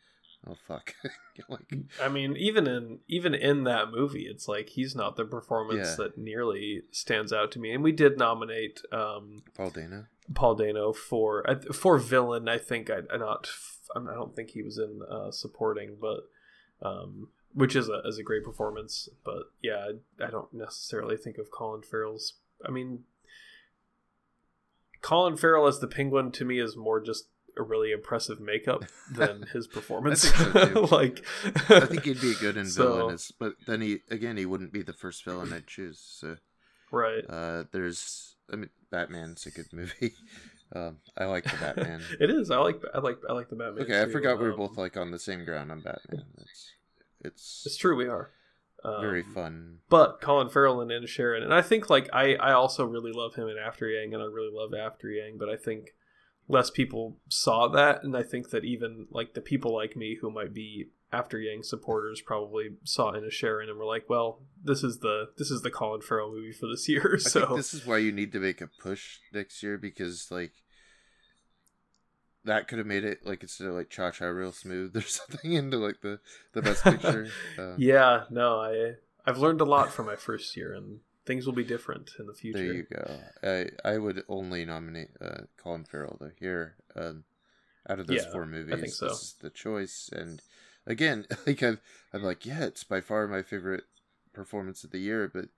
oh fuck like I mean, even in even in that movie, it's like he's not the performance Yeah. that nearly stands out to me. And we did nominate um, paul dano Paul Dano for for villain. I think I, I not I don't think he was in uh, supporting, but um, which is a is a great performance. But yeah, I, I don't necessarily think of Colin Farrell's. I mean, Colin Farrell as the Penguin to me is more just a really impressive makeup than his performance. I so, like, I think he'd be a good in So- villain, but then he again he wouldn't be the first villain I'd choose. So right. uh, there's I mean Batman's a good movie. Um, I like the Batman. it is. I like. I like. I like the Batman. okay, I too. forgot we were Um, both like on the same ground on Batman. It's it's It's true. We are. Um, very fun. But Colin Farrell and Inisherin, and I think like I I also really love him in After Yang, and I really love After Yang, but I think less people saw that, and I think that even like the people like me who might be After Yang supporters probably saw Inisherin and were like, well, this is the this is the Colin Farrell movie for this year. I So think this is why you need to make a push next year because like that could have made it like instead of like Cha Cha real smooth or something into like the the best picture. Um, yeah, no, I I've learned a lot from my first year, and things will be different in the future. There you go. I I would only nominate uh, Colin Farrell though here. Um, out of those Yeah, four movies, think so. this is the choice. And again, like I'm, I'm like, yeah, it's by far my favorite performance of the year. But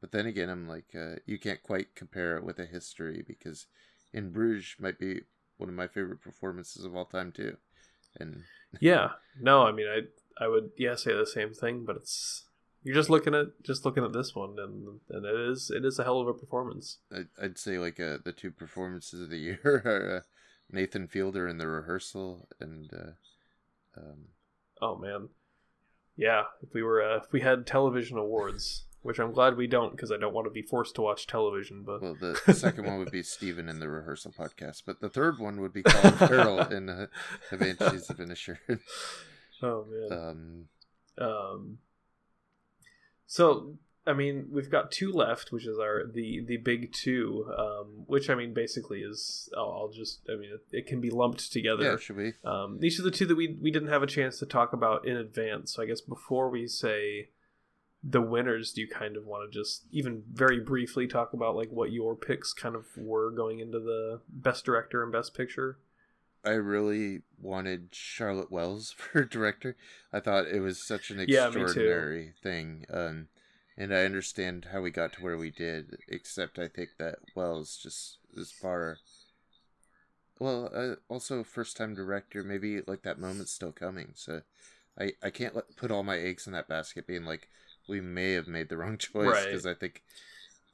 but then again, I'm like, uh, you can't quite compare it with a history because In Bruges might be one of my favorite performances of all time too. And Yeah. No, I mean I I would yeah say the same thing, but it's you're just looking at just looking at this one and and it is it is a hell of a performance. I'd, I'd say like uh, the two performances of the year are uh, Nathan Fielder in the rehearsal and. Uh, um, Oh man. Yeah, if we were uh, if we had television awards, which I'm glad we don't because I don't want to be forced to watch television, but Well, the, the second one would be Steven in the rehearsal podcast, but the third one would be Colin Farrell in uh, The Banshees of Inisherin. oh man. Um, Um, so I mean, we've got two left, which is our the the big two, um, which I mean basically is I'll, I'll just I mean it, it can be lumped together. yeah, should we? Um, these are the two that we we didn't have a chance to talk about in advance. So I guess before we say the winners, do you kind of want to just even very briefly talk about like what your picks kind of were going into the best director and best picture? I really wanted Charlotte Wells for director. I thought it was such an Yeah, extraordinary thing. Um, and I understand how we got to where we did, except I think that Wells just is far. Well, uh, also first time director, maybe like that moment's still coming. So I, I can't let, put all my eggs in that basket being like, we may have made the wrong choice Right. because I think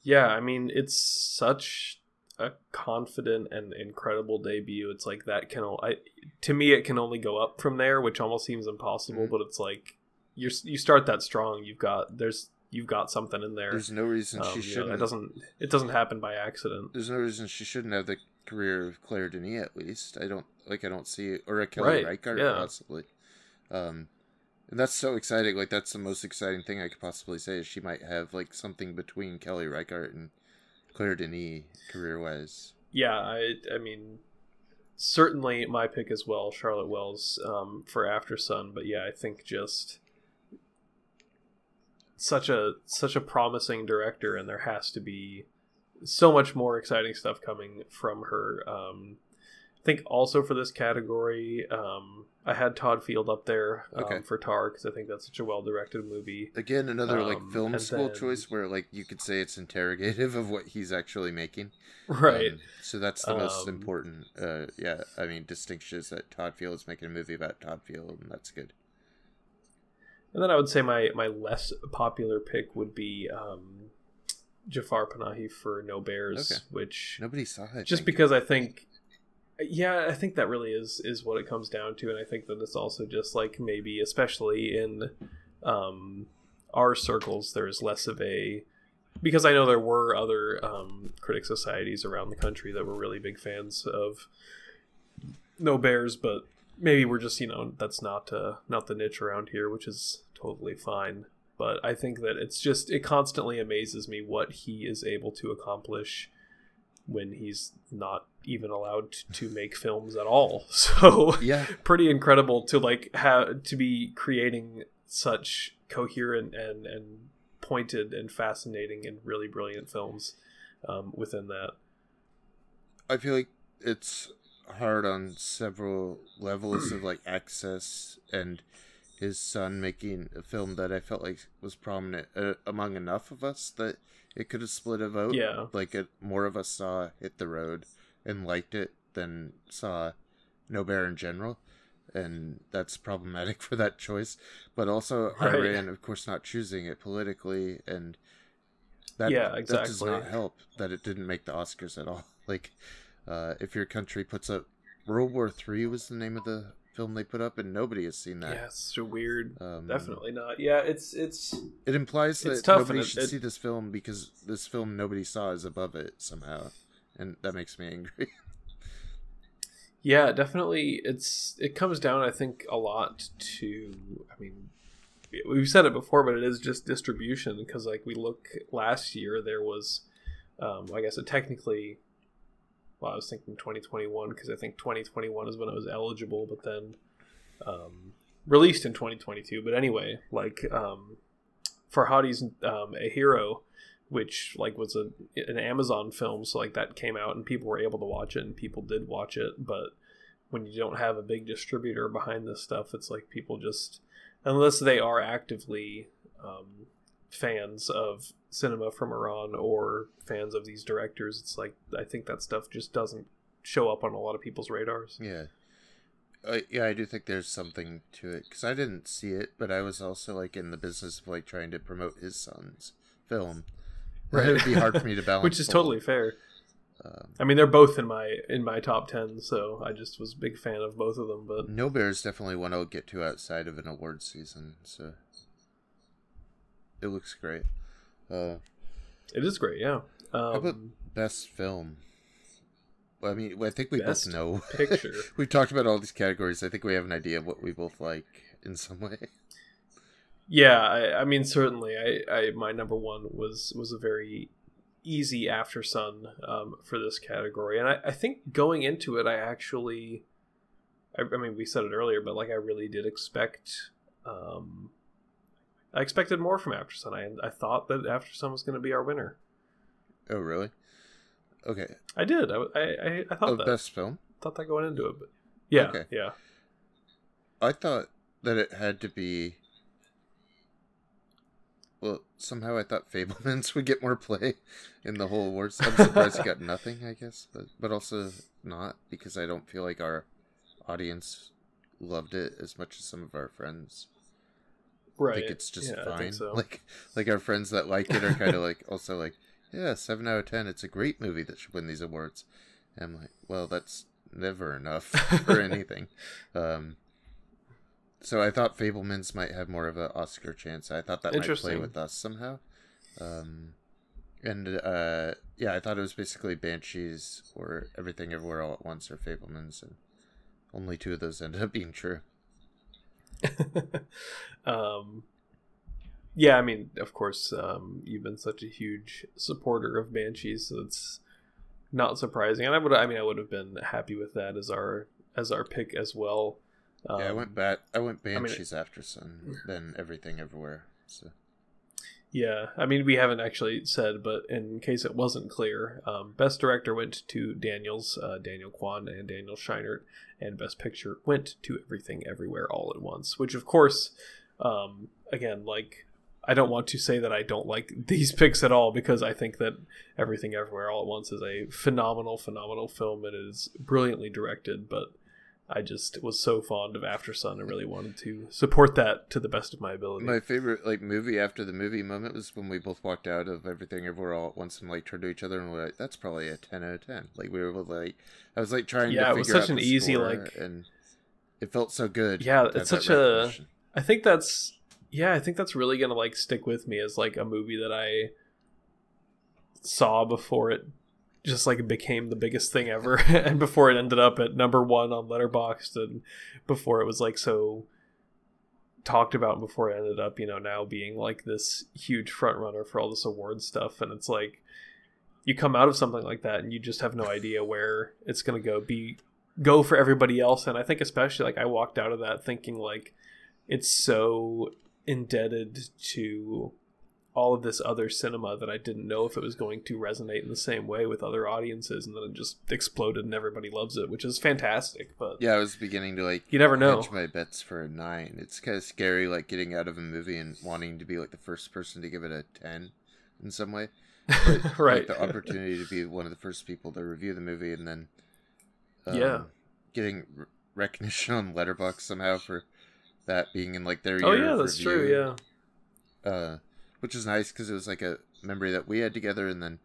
Yeah, I mean it's such a confident and incredible debut. It's like that can I to me it can only go up from there, which almost seems impossible. Mhm. But it's like you you start that strong. You've got there's you've got something in there. there's no reason Um, she shouldn't. it doesn't it doesn't happen by accident. there's no reason she shouldn't have the career of Claire Denis at least. I don't like I don't see it or a Kelly Right, Reichardt yeah. possibly. Um and that's so exciting. Like that's the most exciting thing I could possibly say is she might have like something between Kelly Reichardt and Claire Denis career wise. Yeah, I I mean certainly my pick as well, Charlotte Wells um, for Aftersun. But yeah, I think just such a such a promising director, and there has to be so much more exciting stuff coming from her. Um, I think also for this category, um, I had Todd Field up there um, Okay. for Tár because I think that's such a well directed movie. Again, another Um, like film school then- choice where like you could say it's interrogative of what he's actually making. Right. Um, so that's the most Um, important uh yeah, I mean distinction is that Todd Field is making a movie about Todd Field and that's good. And then I would say my my less popular pick would be um, Jafar Panahi for No Bears, Okay. which Nobody saw it. just because I think, yeah, I think that really is is what it comes down to, and I think that it's also just like maybe, especially in um, our circles, there's less of a because I know there were other um, critic societies around the country that were really big fans of No Bears, but maybe we're just you know that's not uh, not the niche around here, which is totally fine. But I think that it's just it constantly amazes me what he is able to accomplish when he's not even allowed to, make films at all. So. Yeah. pretty incredible to like have to be creating such coherent and and pointed and fascinating and really brilliant films um, within that. I feel like it's hard on several levels of like access and his son making a film that I felt like was prominent uh, among enough of us that it could have split a vote. Yeah. Like it, more of us saw Hit the Road and liked it than saw No Bear in general, and that's problematic for that choice. But also Right. Iran, of course, not choosing it politically, and that Yeah, that does not help that it didn't make the Oscars at all. Like, uh, if your country puts up World War Three was the name of the film they put up, and nobody has seen that. Yeah, it's so weird. Um, Definitely not. Yeah, it's it's It implies that nobody it- should it- see this film because this film nobody saw is above it somehow, and that makes me angry. yeah, definitely. It's it comes down, I think, a lot to. I mean, we've said it before, but it is just distribution because, like, we look last year, there was, um, I guess, it technically. Well, I was thinking 2021 because I think 2021 is when it was eligible, but then um, released in 2022. But anyway, like um, Farhadi's um, A Hero, which like was a an Amazon film, so like that came out and people were able to watch it and people did watch it. But when you don't have a big distributor behind this stuff, it's like people just unless they are actively um, fans of cinema from Iran or fans of these directors, it's like I think that stuff just doesn't show up on a lot of people's radars. yeah, I, yeah, I do think there's something to it because I didn't see it, but I was also like in the business of like trying to promote his son's film. Right. It would be hard for me to balance, Which is totally fair. Um, I mean, they're both in my in my top ten, so I just was a big fan of both of them. But no Bear is definitely one I'll get to outside of an award season, so it looks great. Uh, it is great, yeah. How about Um, best film? Well, I mean, I think we Best both know. picture. We've talked about all these categories. I think we have an idea of what we both like in some way. Yeah, I, I mean, certainly, I, I my number one was was a very easy Aftersun um, for this category, and I, I think going into it, I actually, I, I mean, we said it earlier, but like I really did expect. Um, I expected more from Aftersun. I, I thought that Aftersun was going to be our winner. Oh, really? Okay. I did. I, I, I thought Oh, that. best film. thought that going into it, but yeah, Okay. yeah. I thought that it had to be. Well, somehow I thought Fabelmans would get more play in the whole awards. I'm surprised it got nothing. I guess, but but also not because I don't feel like our audience loved it as much as some of our friends. Right. think it's just yeah, fine. so. Like like our friends that like it are kind of like also like yeah, seven out of ten. It's a great movie that should win these awards. And I'm like, well, that's never enough for anything. Um, so I thought Fabelmans might have more of an Oscar chance. I thought that might play with us somehow. Um, and uh, yeah, I thought it was basically Banshees or Everything Everywhere All at Once or Fabelmans, and only two of those ended up being true. um, yeah, I mean, of course, um, you've been such a huge supporter of Banshees, so it's not surprising. And I would, I mean, I would have been happy with that as our as our pick as well. Um, yeah, I went bat. I went mean, Banshees Aftersun, then Everything Everywhere. So Yeah, I mean, we haven't actually said, but in case it wasn't clear, um, Best Director went to Daniels, uh, Daniel Kwan, and Daniel Scheinert, and Best Picture went to Everything Everywhere All at Once. Which, of course, um, again, like I don't want to say that I don't like these picks at all because I think that Everything Everywhere All at Once is a phenomenal, phenomenal film. It is brilliantly directed, but I just was so fond of Aftersun and really wanted to support that to the best of my ability. my favorite like movie after the movie moment was when we both walked out of Everything Everywhere All at Once and like turned to each other and were like, "That's probably a ten out of 10. Like we were like, I was like trying Yeah, to it was such an easy, like- and it felt so good. Yeah, it's such a. I think that's yeah, I think that's really gonna like stick with me as like a movie that I saw before it just like it became the biggest thing ever. And before it ended up at number one on Letterboxd and before it was like so talked about and before it ended up, you know, now being like this huge front runner for all this award stuff. And it's like you come out of something like that and you just have no idea where it's gonna go be go for everybody else. And I think especially like I walked out of that thinking like it's so indebted to all of this other cinema that I didn't know if it was going to resonate in the same way with other audiences, and then it just exploded and everybody loves it, which is fantastic. But Yeah, I was beginning to like you never know. my bets for a nine. It's kind of scary, like getting out of a movie and wanting to be like the first person to give it a ten in some way. But, right? Like the opportunity to be one of the first people to review the movie and then um, Yeah. getting r- recognition on Letterboxd somehow for that being in like their Oh yeah, that's review, true. Yeah. Uh, which is nice because it was like a memory that we had together, and then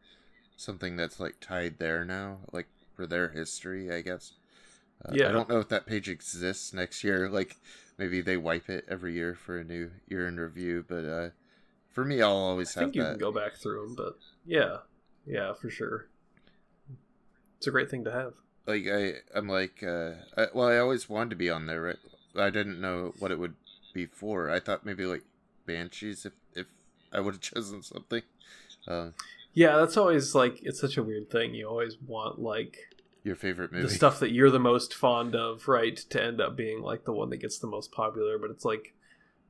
something that's like tied there now, like for their history, I guess. Uh, Yeah. I don't know if that page exists next year. Like maybe they wipe it every year for a new year in review, but uh, for me, I'll always I have think you that. can go back through them, but yeah, yeah, for sure. It's a great thing to have. like I, I'm like, uh, I, well, I always wanted to be on there, right? I didn't know what it would be for. I thought maybe like Banshees, if if I would have chosen something. Uh, Yeah, that's always like it's such a weird thing. You always want like your favorite movie. the stuff that you're the most fond of, right, to end up being like the one that gets the most popular. But it's like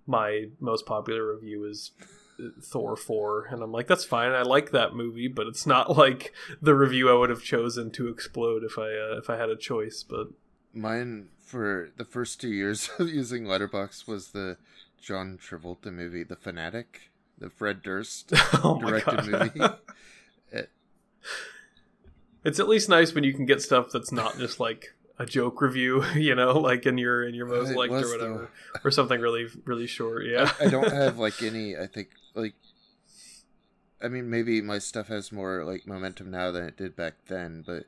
my most popular review is uh, Thor four, and I'm like, that's fine. I like that movie, but it's not like the review I would have chosen to explode if I uh, if I had a choice. But Mine for the first two years of using Letterboxd was the John Travolta movie, The Fanatic, the Fred Durst oh directed movie. It- it's at least nice when you can get stuff that's not just like a joke review, you know, like in your in your most liked or whatever, or something really really short. Yeah, I don't have like any. I think like. I mean, maybe my stuff has more like momentum now than it did back then, but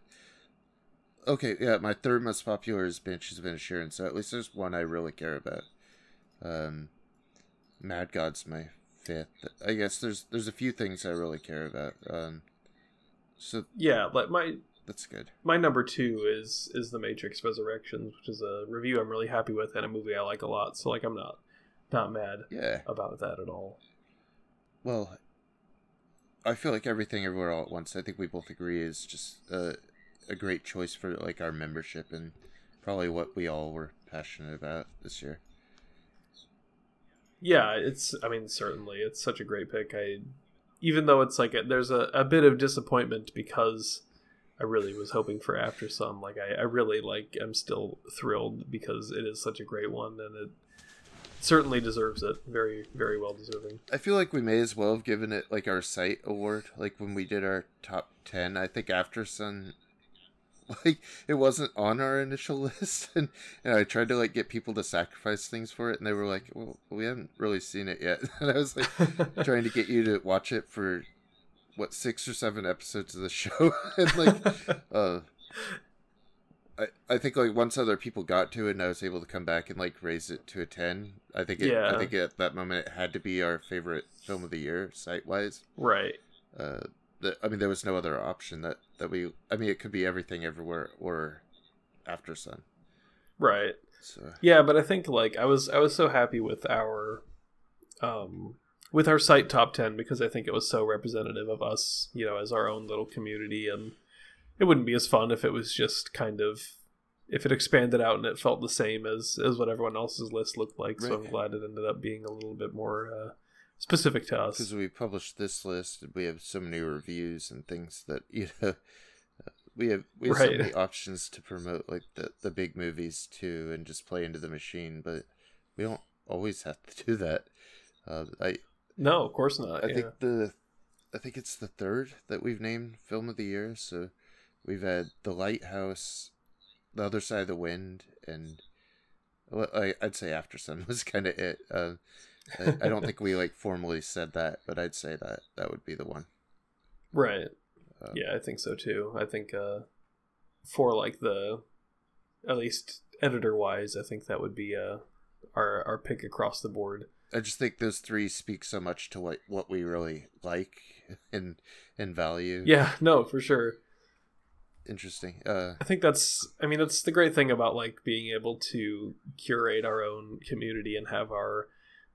okay, yeah. My third most popular is Banshees of Inisherin, so at least there's one I really care about. Um, Mad God's my fifth. I guess there's there's a few things I really care about. Um, so yeah. Like my that's good. my number two is is the Matrix Resurrections, which is a review I'm really happy with and a movie I like a lot. So like I'm not not mad Yeah. about that at all. Well, I feel like everything everywhere all at once. I think we both agree is just a, a great choice for like our membership and probably what we all were passionate about this year. Yeah, it's I mean certainly it's such a great pick. I even though it's like a, there's a, a bit of disappointment because I really was hoping for Aftersun. Like I, I really like I'm still thrilled because it is such a great one and it certainly deserves it. Very very well deserving. I feel like we may as well have given it like our site award, like when we did our top ten. I think Aftersun, like it wasn't on our initial list, and, and I tried to like get people to sacrifice things for it, and they were like, "Well, we haven't really seen it yet," and I was like trying to get you to watch it for what six or seven episodes of the show, and like, uh, I I think like once other people got to it, and I was able to come back and like raise it to a ten. I think it, Yeah. I think at that moment it had to be our favorite film of the year, site wise. right. Uh, the, I mean, there was no other option that that we. I mean, it could be everything everywhere or Aftersun. Right. So Yeah, but I think like I was I was so happy with our um with our site top 10 because I think it was so representative of us, you know, as our own little community and it wouldn't be as fun if it was just kind of if it expanded out and it felt the same as as what everyone else's list looked like. So I'm glad it ended up being a little bit more uh specific to us. because we published this list, we have so many reviews and things that you know. We have we have so many options to promote like the the big movies too, and just play into the machine. But we don't always have to do that. Uh, I No, of course not. I yeah. think the I think it's the third that we've named film of the year. So we've had The Lighthouse, The Other Side of the Wind, and well, I, I'd say Aftersun was kind of it. Uh, I, I don't think we like formally said that, but I'd say that that would be the one. Right. Um, yeah, I think so too. I think uh for like the at least editor wise, I think that would be uh our our pick across the board. I just think those three speak so much to what what we really like and and value. Yeah, no, for sure. interesting. Uh, I think that's I mean that's the great thing about like being able to curate our own community and have our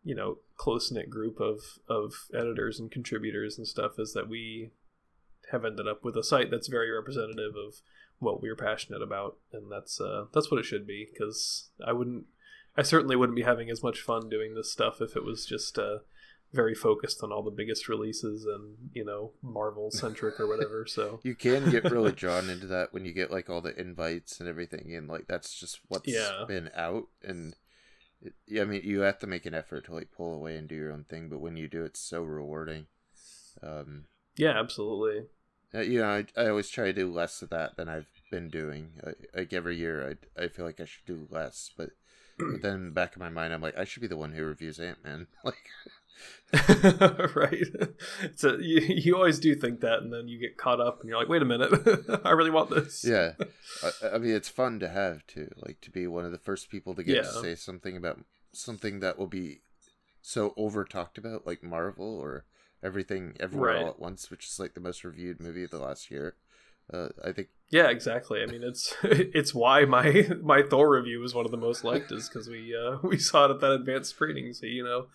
you know close knit group of of editors and contributors and stuff is that we have ended up with a site that's very representative of what we're passionate about and that's uh that's what it should be because I wouldn't I certainly wouldn't be having as much fun doing this stuff if it was just uh very focused on all the biggest releases and you know Marvel centric or whatever so you can get really drawn into that when you get like all the invites and everything, and like that's just what's Yeah. been out. And yeah, I mean, you have to make an effort to like pull away and do your own thing, but when you do, it's so rewarding. Um, yeah absolutely uh, you know, I, I always try to do less of that than I've been doing. I, like every year, I I feel like I should do less, but, but then back in my mind, I'm like, I should be the one who reviews Ant Man. Like, right. So you you always do think that, and then you get caught up, and you're like, wait a minute, I really want this. yeah, I, I mean, it's fun to have too, like to be one of the first people to get to say something about something that will be so over talked about, like Marvel or everything everywhere Right. all at once, which is like the most reviewed movie of the last year. Uh, I think Yeah, exactly. I mean, it's it's why my my Thor review was one of the most liked, is because we uh, we saw it at that advanced screening. So you know,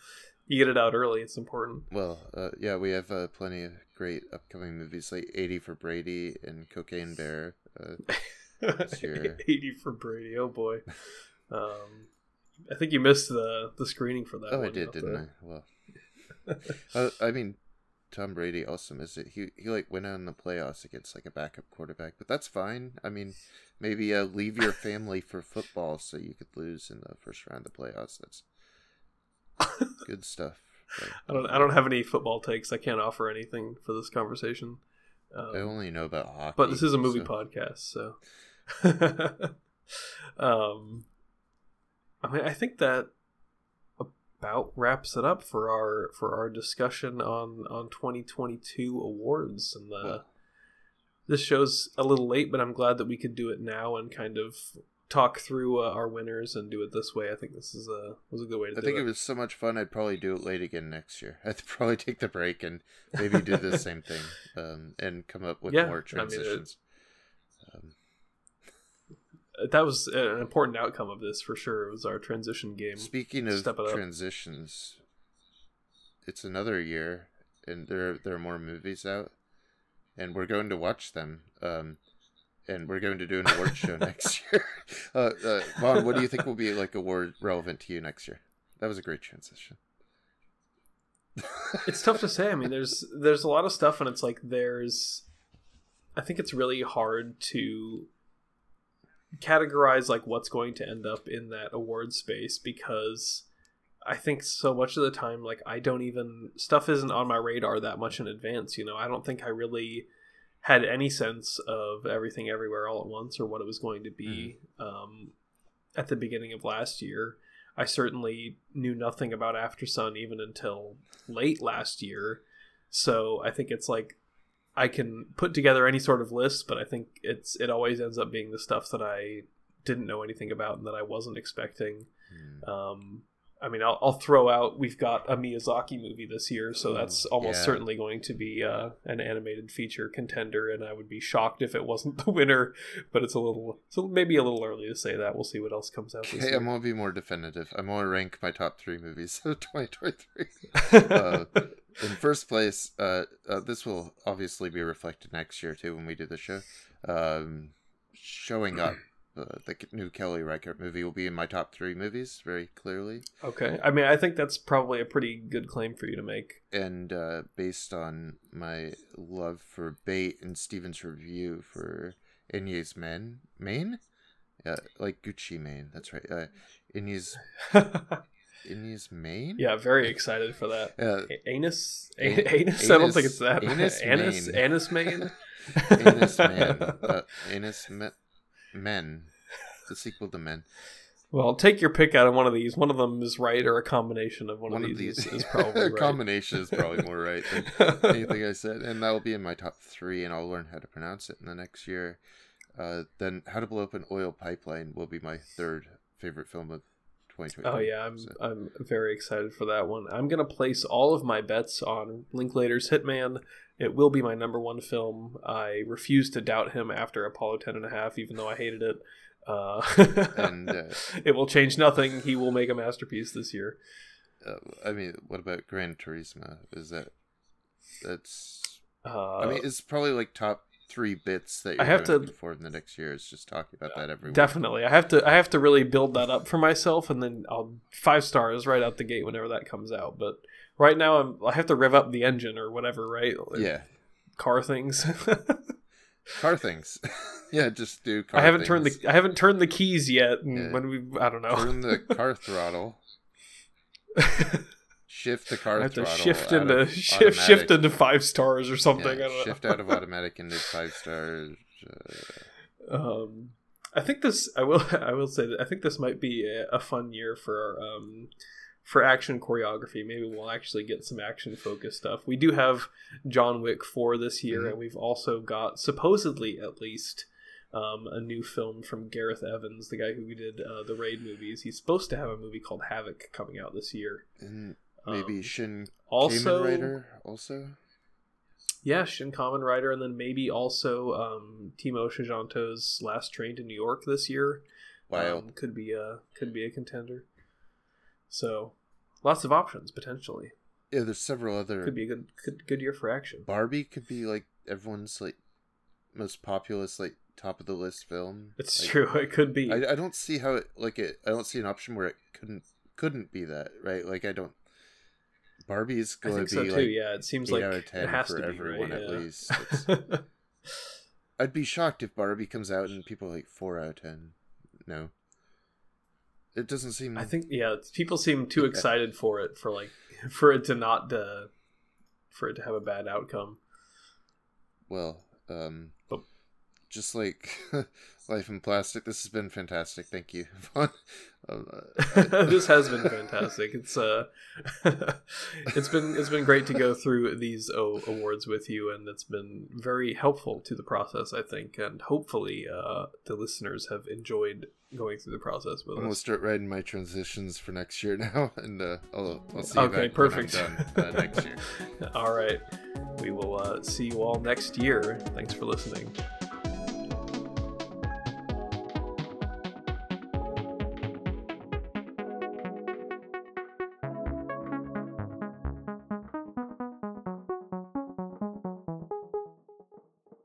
you get it out early. It's important. Well, uh, yeah, we have uh, plenty of great upcoming movies like 80 for Brady and Cocaine Bear. Uh, year. Eighty for Brady. Oh boy. Um, I think you missed the the screening for that. oh, I did, didn't have I? Well, uh, I mean, Tom Brady also missed it. He he like went out in the playoffs against like a backup quarterback, but that's fine. I mean, maybe uh, leave your family for football so you could lose in the first round of the playoffs. That's good stuff. I don't. I don't have any football takes. I can't offer anything for this conversation. Um, I only know about hockey. but this is a movie so- podcast, so. um, I mean, I think that about wraps it up for our for our discussion on on 2022 awards and the. Well- this show's a little late, but I'm glad that we could do it now and kind of talk through uh, our winners and do it this way. I think this is a was a good way to I think it. it was so much fun. I'd probably do it late again next year. I'd probably take the break and maybe do the same thing um, and come up with Yeah, more I mean, transitions. um, that was an important outcome of this for sure. It was our transition game. speaking of Step it up. transitions, it's another year, and there there are more movies out, and we're going to watch them. Um, and we're going to do an award show next year. Uh, uh, Vaughn, what do you think will be like award relevant to you next year? That was a great transition. it's tough to say. I mean, there's there's a lot of stuff, and it's like there's. I think it's really hard to categorize like what's going to end up in that award space because I think so much of the time like I don't even stuff isn't on my radar that much in advance. You know, I don't think I really had any sense of everything everywhere all at once or what it was going to be um, at the beginning of last year. I certainly knew nothing about Aftersun even until late last year. So I think it's like I can put together any sort of list, but I think it's it always ends up being the stuff that I didn't know anything about and that I wasn't expecting. Hmm. Um, I mean, I'll, I'll throw out. We've got a Miyazaki movie this year, so Ooh, that's almost yeah. certainly going to be uh, an animated feature contender, and I would be shocked if it wasn't the winner. But it's a little, so maybe a little early to say that. We'll see what else comes out Okay. I'm gonna be more definitive. I'm gonna rank my top three movies of 2023. uh, in first place, uh, uh, this will obviously be reflected next year too when we do the show. Um, showing up, uh, the new Kelly Reichardt movie will be in my top three movies very clearly, okay, I mean, I think that's probably a pretty good claim for you to make. and uh, based on my love for Bait and Steven's review for Enys Men, Maine, uh, like Gucci Mane. That's right. Uh, Enys Enys Maine. yeah, very excited for that. Uh, A- Anus, An- A- anus. I don't think it's that. anus anus, mane. anus mane. Anus Man. Uh, Anus Me- Men. The sequel to Men. Well, take your pick out of one of these. One of them is right, or a combination of one, One of of these, these. is, probably right. combination is probably more right than anything I said. And that will be in my top three, and I'll learn how to pronounce it in the next year. Uh, then How to Blow Up an Oil Pipeline will be my third favorite film of 2020. Oh yeah, I'm So- I'm very excited for that one. I'm gonna place all of my bets on Linklater's Hitman. It will be my number one film. I refuse to doubt him after Apollo 10 and a half, even though I hated it. Uh, And, uh, it will change nothing. He will make a masterpiece this year. Uh, I mean, what about Gran Turismo? Is that that's? Uh, I mean, it's probably like top three bits that you're I have to- for in the next year. Is just talking about that every week. Definitely, I have to. I have to really build that up for myself, and then I'll five stars right out the gate whenever that comes out. But right now, I'm. I have to rev up the engine or whatever, right? Like Yeah, car things. car things. yeah, just do. Car I haven't turned the. I haven't turned the keys yet. And Yeah. when we, I don't know. turn the car throttle. Shift the car I have to throttle. shift out into of shift shift into five stars or something. Yeah, I don't shift out of automatic into five stars. Uh, um, I think this. I will. I will say that I think this might be a, a fun year for um, for action choreography. Maybe we'll actually get some action focused stuff. We do have John Wick four this year, Mhm. and we've also got supposedly at least. Um, a new film from Gareth Evans, the guy who did uh, the Raid movies. He's supposed to have a movie called Havoc coming out this year. And maybe Um, Shin also, Kamen Rider also. Yeah, Shin Kamen Rider, and then maybe also um, Timo Tjahjanto's Last Train to New York this year. Wild. um, could be a could be a contender. So, lots of options potentially. yeah, there's several other. Could be a good good, good year for action. Barbie could be like everyone's like most populous like top of the list film. It's Like, true. It could be. I, I don't see how it like it. I don't see an option where it couldn't couldn't be that right. Like I don't. Barbie's I going think to so be too. like yeah, it seems eight like out of it 10 has for to be everyone right, at least. I'd be shocked if Barbie comes out and people are like four out of ten. No, it doesn't seem. I think yeah, people seem too excited for it for like for it to not uh, for it to have a bad outcome. well, um, But- just like life in plastic. This has been fantastic. Thank you, Vaughn. Uh, this has been fantastic. It's uh, it's been it's been great to go through these o- awards with you, and it's been very helpful to the process, I think, and hopefully, uh, the listeners have enjoyed going through the process with I'm gonna us. start writing my transitions for next year now, and uh, I'll, I'll see you Okay, back when I'm perfect. done, uh, next year. all right, we will uh, see you all next year. Thanks for listening.